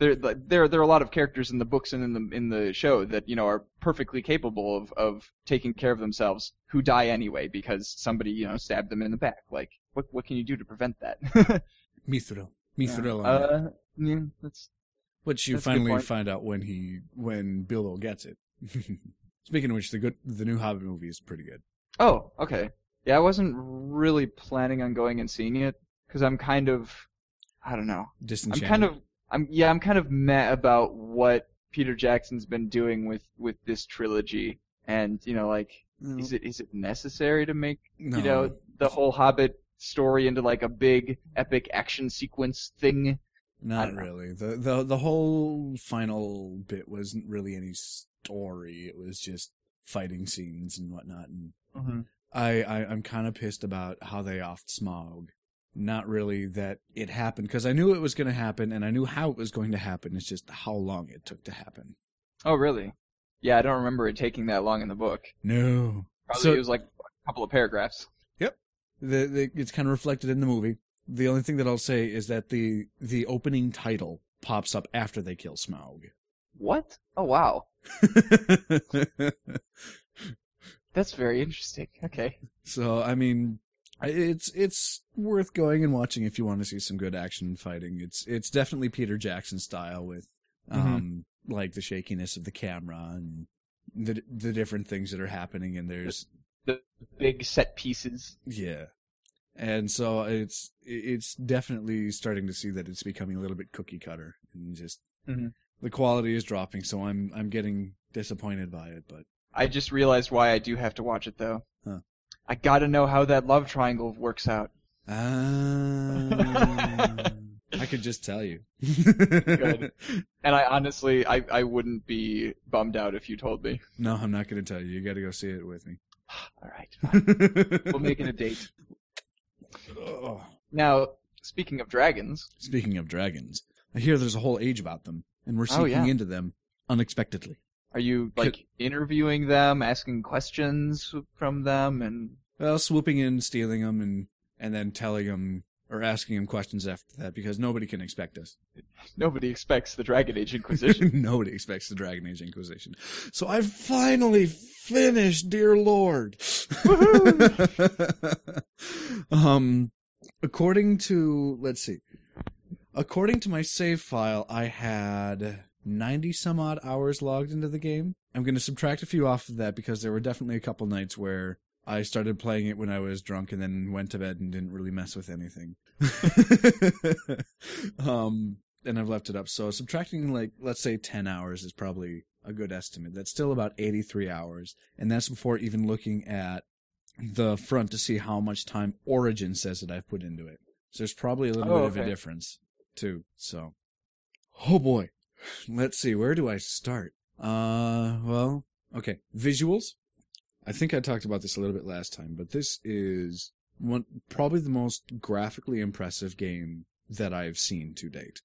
There, there, there are a lot of characters in the books and in the in the show that you know are perfectly capable of of taking care of themselves, who die anyway because somebody you know stabbed them in the back. Like, what what can you do to prevent that? Mithril. Mithril. on it. Uh, yeah, that's Which you that's finally find out when he when Bilbo gets it. Speaking of which, the good the new Hobbit movie is pretty good. Oh, okay. Yeah, I wasn't really planning on going and seeing it because I'm kind of, I don't know. Disenchanted. I'm kind of, I'm yeah, I'm kind of mad about what Peter Jackson's been doing with with this trilogy, and you know, like, No, is it is it necessary to make no. you know the whole Hobbit story into like a big epic action sequence thing? Not really. The the the whole final bit wasn't really any story. It was just fighting scenes and whatnot. And Mm-hmm. I, I I'm kind of pissed about how they offed Smaug. Not really that it happened because I knew it was going to happen and I knew how it was going to happen. It's just how long it took to happen. Oh, really? Yeah, I don't remember it taking that long in the book. No. Probably So- it was like a couple of paragraphs. The, the it's kind of reflected in the movie. The only thing that I'll say is that the the opening title pops up after they kill Smaug. What? Oh, wow. That's very interesting. Okay. so I mean, it's it's worth going and watching if you want to see some good action fighting. It's it's definitely Peter Jackson style with um like the shakiness of the camera and the the different things that are happening and there's The big set pieces. Yeah. And so it's it's definitely starting to see that it's becoming a little bit cookie cutter and just Mhm. the quality is dropping. So I'm I'm getting disappointed by it, but I just realized why I do have to watch it though. Huh. I gotta know how that love triangle works out. Ah, I could just tell you. Good. And I honestly, I, I wouldn't be bummed out if you told me. No, I'm not going to tell you. You got to go see it with me. All right, we'll make it a date. Oh. Now, speaking of dragons, Speaking of dragons, I hear there's a whole age about them, and we're Oh, yeah. into them unexpectedly. are you like interviewing them, asking questions from them, and Well, swooping in, stealing them, and and then telling them or asking him questions after that because nobody can expect us. nobody expects the Dragon Age Inquisition? nobody expects the Dragon Age Inquisition. So I finally finished, dear Lord. um, according to let's see, according to my save file, I had ninety some odd hours logged into the game. I'm going to subtract a few off of that because there were definitely a couple nights where I started playing it when I was drunk and then went to bed and didn't really mess with anything. um, and I've left it up. So subtracting like let's say 10 hours is probably a good estimate. That's still about 83 hours, and that's before even looking at the front to see how much time Origin says that I've put into it. So there's probably a little Oh, bit of a difference too. So, oh boy, let's see. Where do I start? Uh, well, okay, visuals. I think I talked about this a little bit last time, but this is one probably the most graphically impressive game that I've seen to date.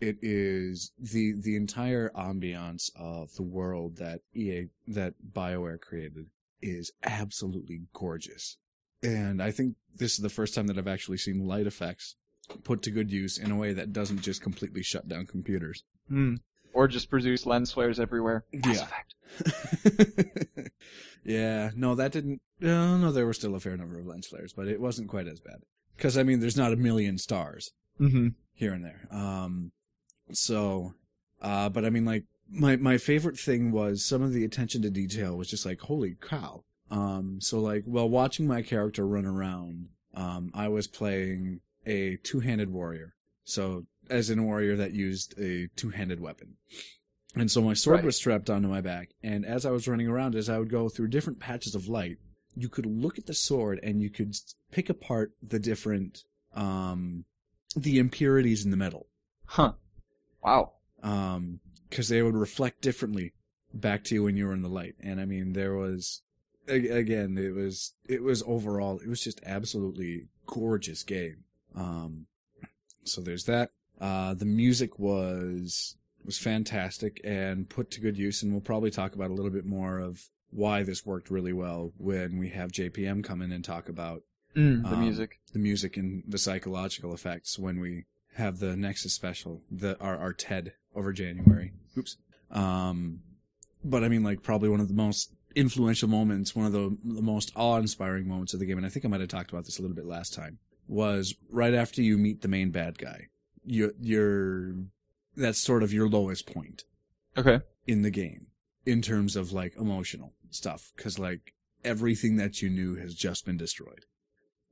It is the the entire ambiance of the world that EA that BioWare created is absolutely gorgeous. And I think this is the first time that I've actually seen light effects put to good use in a way that doesn't just completely shut down computers. Hmm. Or just produce lens flares everywhere. Mass Yeah. Effect. yeah, no, that didn't. No, no, there were still a fair number of lens flares, but it wasn't quite as bad. Because I mean, there's not a million stars Mm-hmm. here and there. Um, so, uh, but I mean, like my my favorite thing was some of the attention to detail was just like, holy cow. Um, so like, while watching my character run around, um, I was playing a two-handed warrior. So, as in a warrior that used a two-handed weapon. And so my sword Right. was strapped onto my back, and as I was running around, as I would go through different patches of light, you could look at the sword and you could pick apart the different, um, the impurities in the metal. Huh. Wow. Um, cause they would reflect differently back to you when you were in the light. And I mean, there was, again, it was, it was overall, it was just absolutely gorgeous game. Um, so there's that. Uh, the music was was fantastic and put to good use, and we'll probably talk about a little bit more of why this worked really well when we have JPM come in and talk about Mm, the Um, music. the music and the psychological effects when we have the Nexus special, the our, our TED over January. Oops. Um, but I mean, like probably one of the most influential moments, one of the the most awe-inspiring moments of the game, and I think I might have talked about this a little bit last time, was right after you meet the main bad guy. You you're that's sort of your lowest point. Okay. in the game in terms of like emotional stuff because like everything that you knew has just been destroyed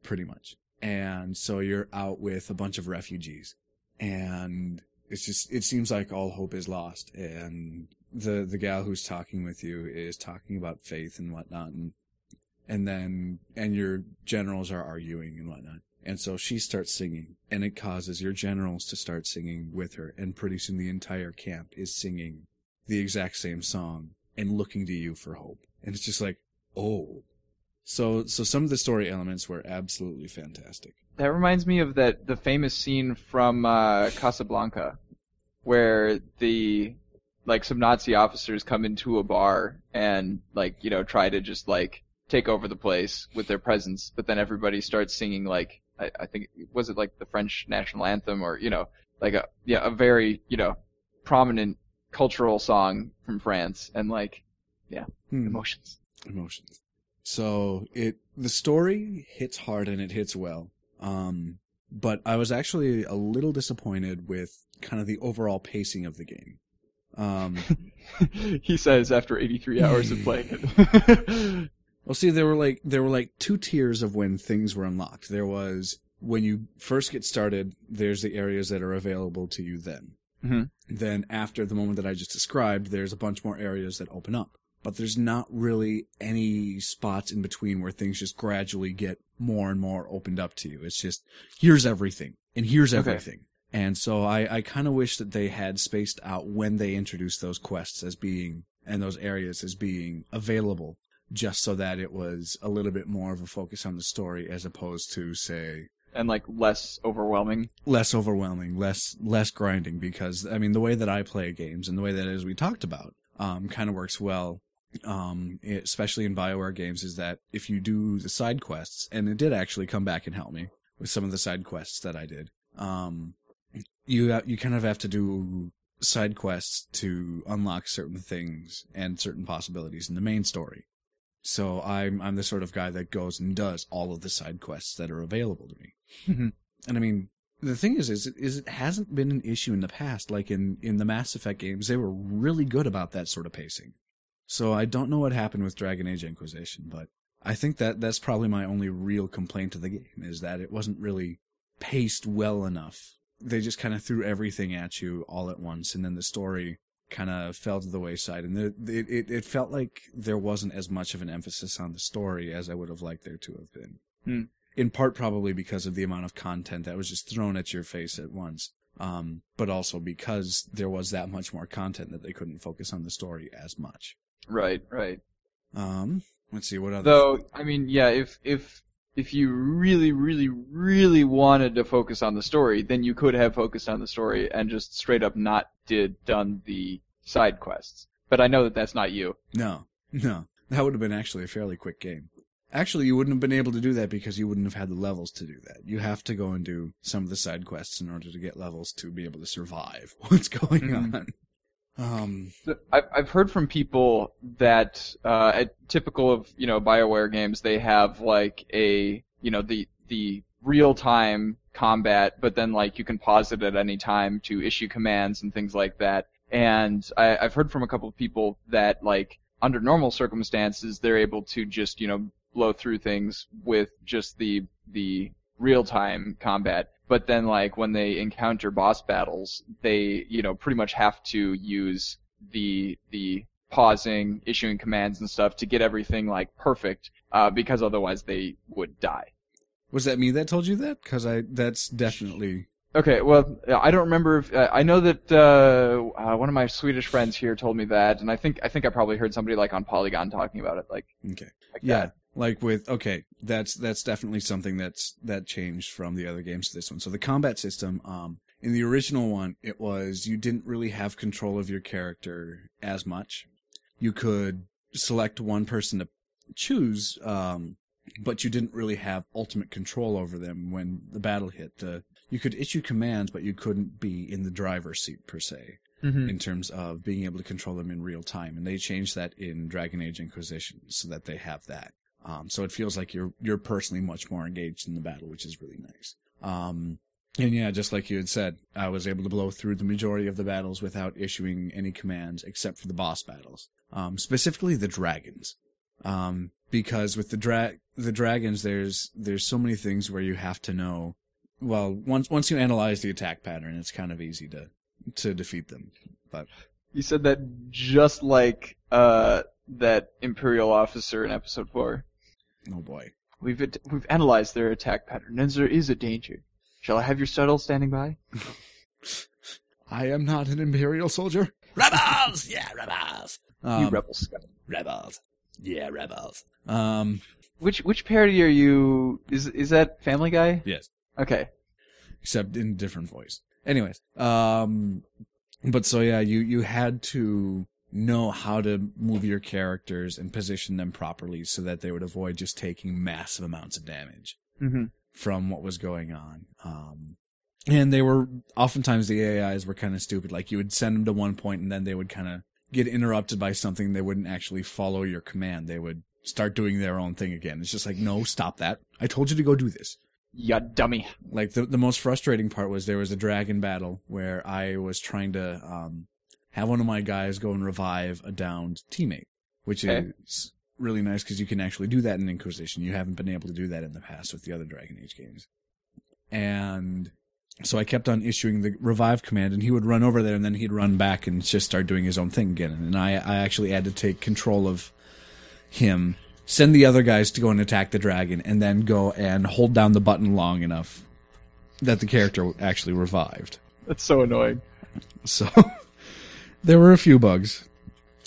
pretty much. And so you're out with a bunch of refugees and it's just it seems like all hope is lost and the the gal who's talking with you is talking about faith and whatnot and and then and your generals are arguing and whatnot and so she starts singing and it causes your generals to start singing with her and pretty soon the entire camp is singing the exact same song and looking to you for hope. And it's just like oh. So so some of the story elements were absolutely fantastic. That reminds me of that the famous scene from uh, Casablanca, where the like some Nazi officers come into a bar and like you know try to just like take over the place with their presence, but then everybody starts singing like I, I think was it like the French national anthem or you know like a yeah a very you know prominent cultural song from France and like Hmm. emotions. emotions. So it the story hits hard and it hits well. Um, but I was actually a little disappointed with kind of the overall pacing of the game. Um, he says after 83 hours of playing it. well, see, there were like there were like two tiers of when things were unlocked. There was when you first get started. There's the areas that are available to you then. Mhm. Then after the moment that I just described, there's a bunch more areas that open up. But there's not really any spots in between where things just gradually get more and more opened up to you. It's just here's everything and here's Okay. everything. And so I, I kind of wish that they had spaced out when they introduced those quests as being and those areas as being available, just so that it was a little bit more of a focus on the story as opposed to say and like less overwhelming. less overwhelming, less less grinding. Because I mean, the way that I play games and the way that as we talked about, um, kind of works well. Um, especially in Bioware games, is that if you do the side quests, and it did actually come back and help me with some of the side quests that I did. Um, you you kind of have to do side quests to unlock certain things and certain possibilities in the main story. So I'm I'm the sort of guy that goes and does all of the side quests that are available to me. Mhm. and I mean, the thing is, is, is it hasn't been an issue in the past. Like in in the Mass Effect games, they were really good about that sort of pacing. So I don't know what happened with Dragon Age Inquisition, but I think that that's probably my only real complaint to the game is that it wasn't really paced well enough. They just kind of threw everything at you all at once, and then the story kind of fell to the wayside. And the, it, it it felt like there wasn't as much of an emphasis on the story as I would have liked there to have been. Hmm. In part, probably because of the amount of content that was just thrown at your face at once. Um, but also because there was that much more content that they couldn't focus on the story as much. Right, right. Um, let's see what other. Though, I mean, yeah, if if if you really, really, really wanted to focus on the story, then you could have focused on the story and just straight up not did done the side quests. But I know that that's not you. No, no, that would have been actually a fairly quick game. Actually, you wouldn't have been able to do that because you wouldn't have had the levels to do that. You have to go and do some of the side quests in order to get levels to be able to survive what's going Mhm. on. Um, I've I've heard from people that uh, at typical of you know Bioware games, they have like a you know the the real time combat, but then like you can pause it at any time to issue commands and things like that. And I, I've heard from a couple of people that like under normal circumstances, they're able to just you know blow through things with just the the real time combat. But then like when they encounter boss battles, they you know pretty much have to use the the pausing, issuing commands and stuff to get everything like perfect, uh, because otherwise they would die. was that me that told you that? Because I that's definitely Okay, well, I don't remember. If, uh, I know that uh, uh, one of my Swedish friends here told me that, and I think I think I probably heard somebody like on Polygon talking about it, like okay. like Yeah, that. Like with okay, that's that's definitely something that's that changed from the other games to this one. So the combat system, um, in the original one, it was you didn't really have control of your character as much. You could select one person to choose, um, but you didn't really have ultimate control over them when the battle hit. Uh, you could issue commands, but you couldn't be in the driver's seat per se Mm-hmm. in terms of being able to control them in real time. And they changed that in Dragon Age Inquisition so that they have that. Um, so it feels like you're you're personally much more engaged in the battle, which is really nice. Um, and yeah, just like you had said, I was able to blow through the majority of the battles without issuing any commands except for the boss battles, um, specifically the dragons. Um, because with the dra- the dragons, there's there's so many things where you have to know. Well, once once you analyze the attack pattern, it's kind of easy to to defeat them. But You said that just like uh, that Imperial officer in Episode Four. Oh boy, We've at- we've analyzed their attack pattern, and there is a danger. Shall I have your shuttle standing by? I am not an imperial soldier. Rebels, yeah, rebels. you Um, rebel scum. rebels, yeah, rebels. Um, Which which parody are you? Is is that Family Guy? yes, Okay. except in different voice. Anyways, um, but so yeah, you you had to know how to move your characters and position them properly so that they would avoid just taking massive amounts of damage. Mm-hmm. from what was going on. Um, and they were oftentimes the AIs were kind of stupid. Like you would send them to one point and then they would kind of get interrupted by something. They wouldn't actually follow your command. They would start doing their own thing again. It's just like, no, stop that. I told you to go do this. Ya dummy. Like the, the most frustrating part was there was a dragon battle where I was trying to, um, have one of my guys go and revive a downed teammate, which Okay. is really nice because you can actually do that in Inquisition. You haven't been able to do that in the past with the other Dragon Age games. And so I kept on issuing the revive command, and he would run over there, and then he'd run back and just start doing his own thing again. And I, I actually had to take control of him, send the other guys to go and attack the dragon, and then go and hold down the button long enough that the character actually revived. That's so annoying. So there were a few bugs.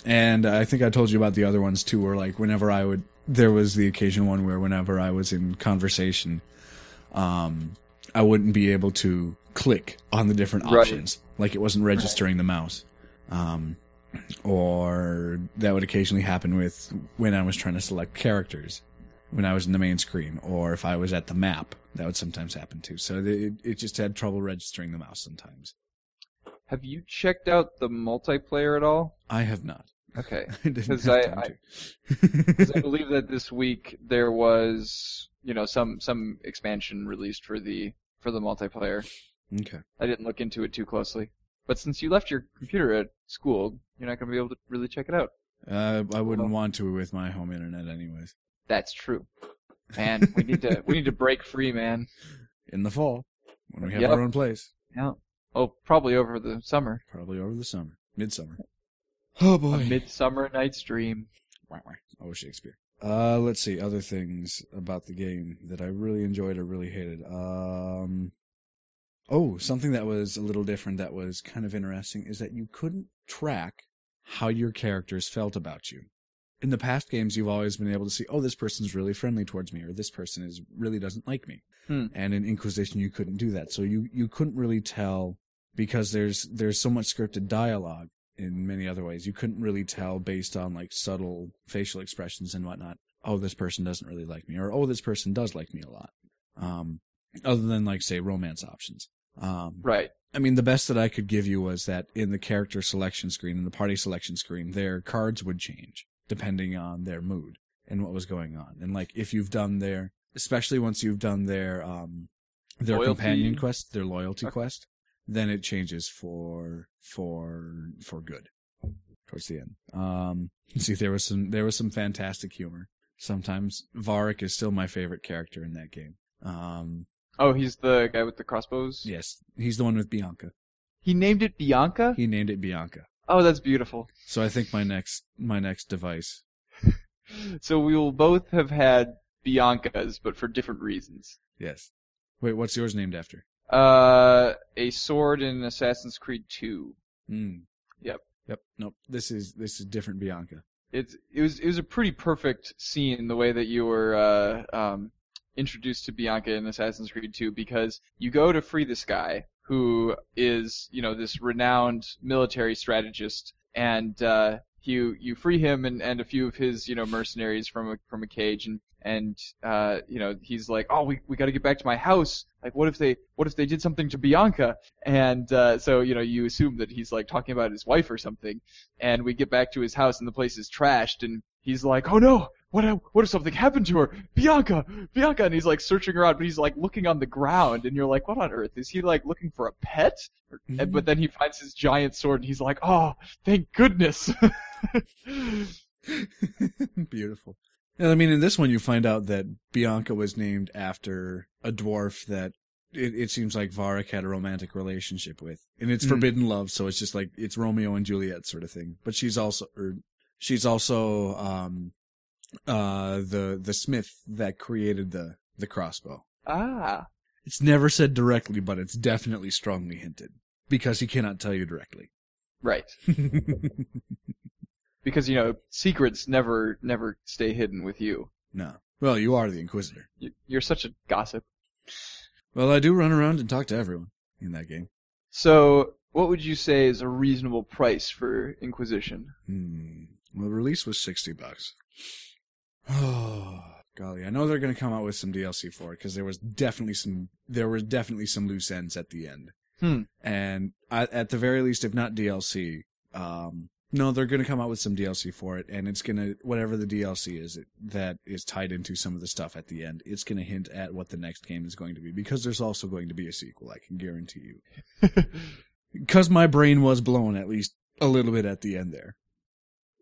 And I think I told you about the other ones too, where like whenever I would, there was the occasion one where whenever I was in conversation, um, I wouldn't be able to click on the different Right. options. Like it wasn't registering the mouse. Um, or that would occasionally happen with when I was trying to select characters when I was in the main screen, or if I was at the map, that would sometimes happen too. So it, it just had trouble registering the mouse sometimes. Have you checked out the multiplayer at all? I have not. Okay. I didn't 'Cause have I- I- Because I believe that this week there was, you know, some some expansion released for the for the multiplayer. okay. I didn't look into it too closely. But since you left your computer at school, you're not going to be able to really check it out. Uh, I wouldn't Well- want to with my home internet, anyways. That's true. And we need to we need to break free, man. In the fall, when we have Yep. our own place, Yeah. Oh, probably over the summer. probably over the summer, midsummer. Oh A boy. midsummer night's dream. Wah, wah. Oh, Shakespeare. Uh, let's see other things about the game that I really enjoyed or really hated. Um, oh, something that was a little different that was kind of interesting is that you couldn't track how your characters felt about you. In the past games, you've always been able to see, oh, this person's really friendly towards me, or this person is really doesn't like me. Hmm. And in Inquisition, you couldn't do that, so you you couldn't really tell because there's there's so much scripted dialogue in many other ways. You couldn't really tell based on like subtle facial expressions and whatnot. Oh, this person doesn't really like me, or oh, this person does like me a lot. Um, other than like say romance options. Um, Right. I mean, the best that I could give you was that in the character selection screen, in the party selection screen, their cards would change depending on their mood and what was going on. And like if you've done their, especially once you've done their um their Loyalty. companion quest, their loyalty Okay. quest, then it changes for for for good towards the end. Um, see, there was some there was some fantastic humor. Sometimes Varric is still my favorite character in that game. Um, Oh, he's the guy with the crossbows. yes, he's the one with Bianca. He named it Bianca. He named it Bianca. Oh, that's beautiful. So I think my next my next device. So we will both have had Biancas, but for different reasons. Yes. Wait, what's yours named after? Uh, a sword in Assassin's Creed 2. Hmm. Yep. Yep. Nope. This is this is different Bianca. It's it was it was a pretty perfect scene the way that you were uh, um, introduced to Bianca in Assassin's Creed 2 because you go to free this guy who is you know this renowned military strategist, and uh, you you free him and, and a few of his you know mercenaries from a from a cage, and and uh, you know he's like, oh, we we got to get back to my house. Like, what if they what if they did something to Bianca? And uh, so you know you assume that he's like talking about his wife or something, and we get back to his house and the place is trashed, and he's like, oh no, what what if something happened to her? Bianca, Bianca, and he's like searching around, but he's like looking on the ground, and you're like, what on earth? Is he like looking for a pet? Mm-hmm. And, but then he finds his giant sword, and he's like, oh, thank goodness. Beautiful. And I mean, in this one, you find out that Bianca was named after a dwarf that it, it seems like Varric had a romantic relationship with, and it's Mm. forbidden love, so it's just like it's Romeo and Juliet sort of thing. But she's also, or she's also, um, uh, the the smith that created the the crossbow. ah, It's never said directly, but it's definitely strongly hinted because he cannot tell you directly. right. Because you know secrets never never stay hidden with you. no. Well, you are the Inquisitor. You- You're such a gossip. Well, I do run around and talk to everyone in that game. So, what would you say is a reasonable price for Inquisition? Hmm. Well, the release was sixty bucks. Oh, golly! I know they're going to come out with some DLC for it because there was definitely some there were definitely some loose ends at the end. Hmm. And at, at the very least, if not DLC, um, no, they're going to come out with some DLC for it, and it's going to whatever the DLC is it, that is tied into some of the stuff at the end. It's going to hint at what the next game is going to be because there's also going to be a sequel. I can guarantee you. Because my brain was blown at least a little bit at the end there,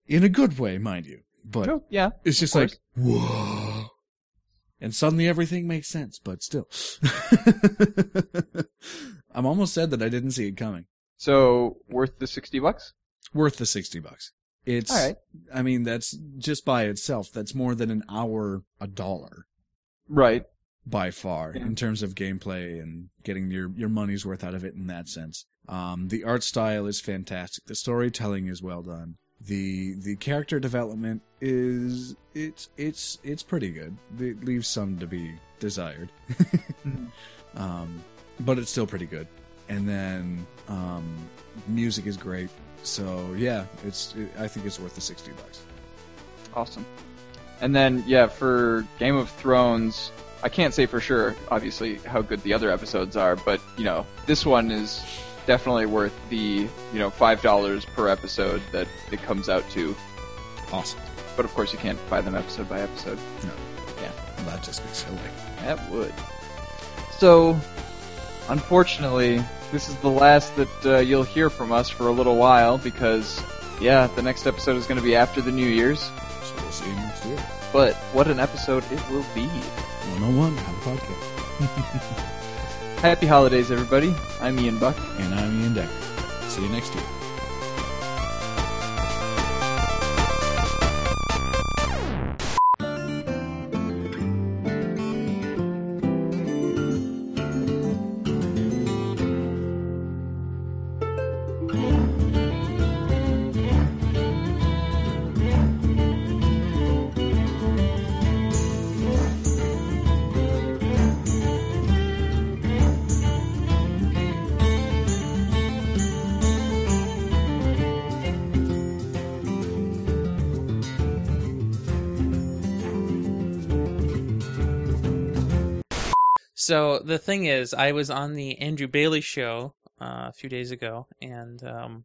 in a good way, mind you. But Oh, yeah. it's just like whoa, and suddenly everything makes sense. But still, I'm almost sad that I didn't see it coming. So, worth the 60 bucks? Worth the sixty bucks. It's. All right. I mean, that's just by itself. That's more than an hour a dollar Right. by far Yeah. in terms of gameplay and getting your your money's worth out of it in that sense. Um, the art style is fantastic. The storytelling is well done. The the character development is it's it's it's pretty good. It leaves some to be desired, Mhm. um, but it's still pretty good. And then um, music is great. So yeah, it's it, I think it's worth the sixty bucks. Awesome. And then, yeah, for Game of Thrones, I can't say for sure, obviously, how good the other episodes are, but, you know, this one is definitely worth the, you know, $5 per episode that it comes out to. Awesome. But of course, you can't buy them episode by episode. No. yeah, That just be silly. That would. So, unfortunately, this is the last that uh, you'll hear from us for a little while because, yeah, the next episode is going to be after the New Year's. So we'll see you next year. But what an episode it will be! 101 How to Podcast. Happy holidays, everybody. I'm Ian Buck. And I'm Ian Decker. See you next year. So the thing is, I was on the Andrew Bailey show uh, a few days ago, and um,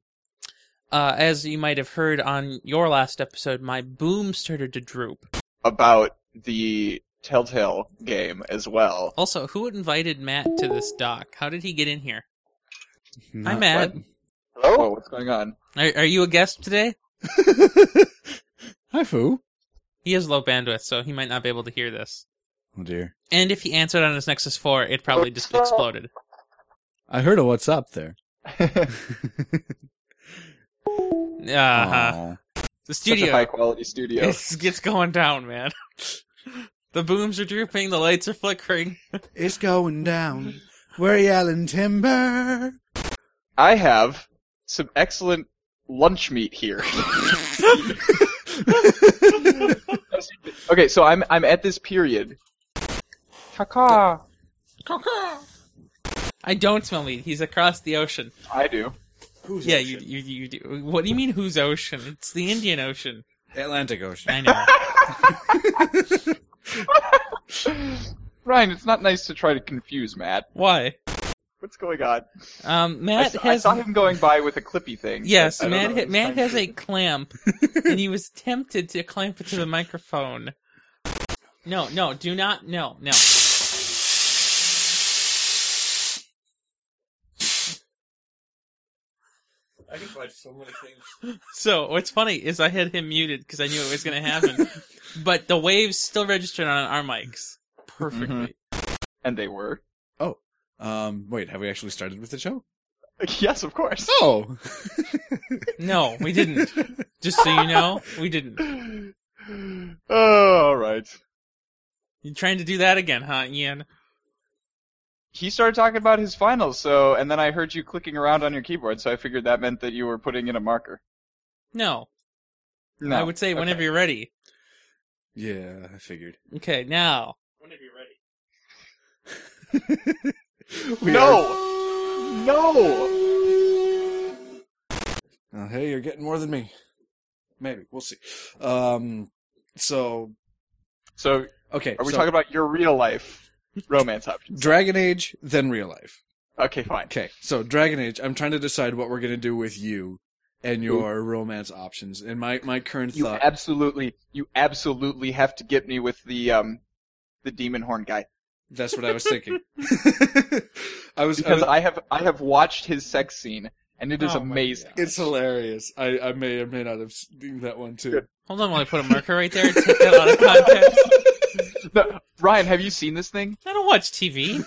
uh, as you might have heard on your last episode, my boom started to droop. About the Telltale game as well. Also, who invited Matt to this doc? How did he get in here? Hi, Not- Matt. Hello? Oh, what's going on? Are, are you a guest today? Hi, Foo. He has low bandwidth, so he might not be able to hear this. Oh dear. And if he answered on his Nexus 4, it probably just exploded. I heard a what's up there. Uh-huh. Aw. The Such a studio. high quality studio. It's, it's going down, man. the booms are drooping, the lights are flickering. It's going down. We're yelling timber. I have some excellent lunch meat here. okay, so I'm I'm at this period. Caca. I don't smell meat. He's across the ocean. I do. Who's yeah, you, you you do. What do you mean? Whose ocean? It's the Indian Ocean. Atlantic Ocean. I know. Ryan, it's not nice to try to confuse Matt. Why? What's going on? Um, Matt saw, I has. saw him going by with a clippy thing. Yes, but I don't Matt. ha- Matt has to- a clamp, and he was tempted to clamp it to the microphone. No, no, do not. No, no. I can find so many things. So what's funny is I had him muted because I knew it was going to happen, but the waves still registered on our mics perfectly. And they were. Oh, um, wait, have we actually started with the show? Yes, of course. Oh, No, we didn't. Just so you know, we didn't. oh, all right. You trying to do that again, huh, Ian? He started talking about his finals, so and then I heard you clicking around on your keyboard, so I figured that meant that you were putting in a marker. No, No, I would say whenever Okay. you're ready. yeah, I figured. Okay, now. Whenever you're ready. We No, no. Uh, hey, you're getting more than me. Maybe we'll see. Um, so So, okay, are we so talking about your real life romance options? Dragon Age, then real life? Okay, fine. Okay, so Dragon Age. I'm trying to decide what we're gonna do with you and your romance options. And my my current You thought. absolutely, you absolutely have to get me with the um, the demon horn guy that's what I was thinking. I was. I because was I have I have watched his sex scene and it is Oh amazing. it's hilarious. I, I may or may not have seen that one too. Good. Hold on while I put a marker right there and take that out of context. No, Ryan, have you seen this thing? I don't watch TV.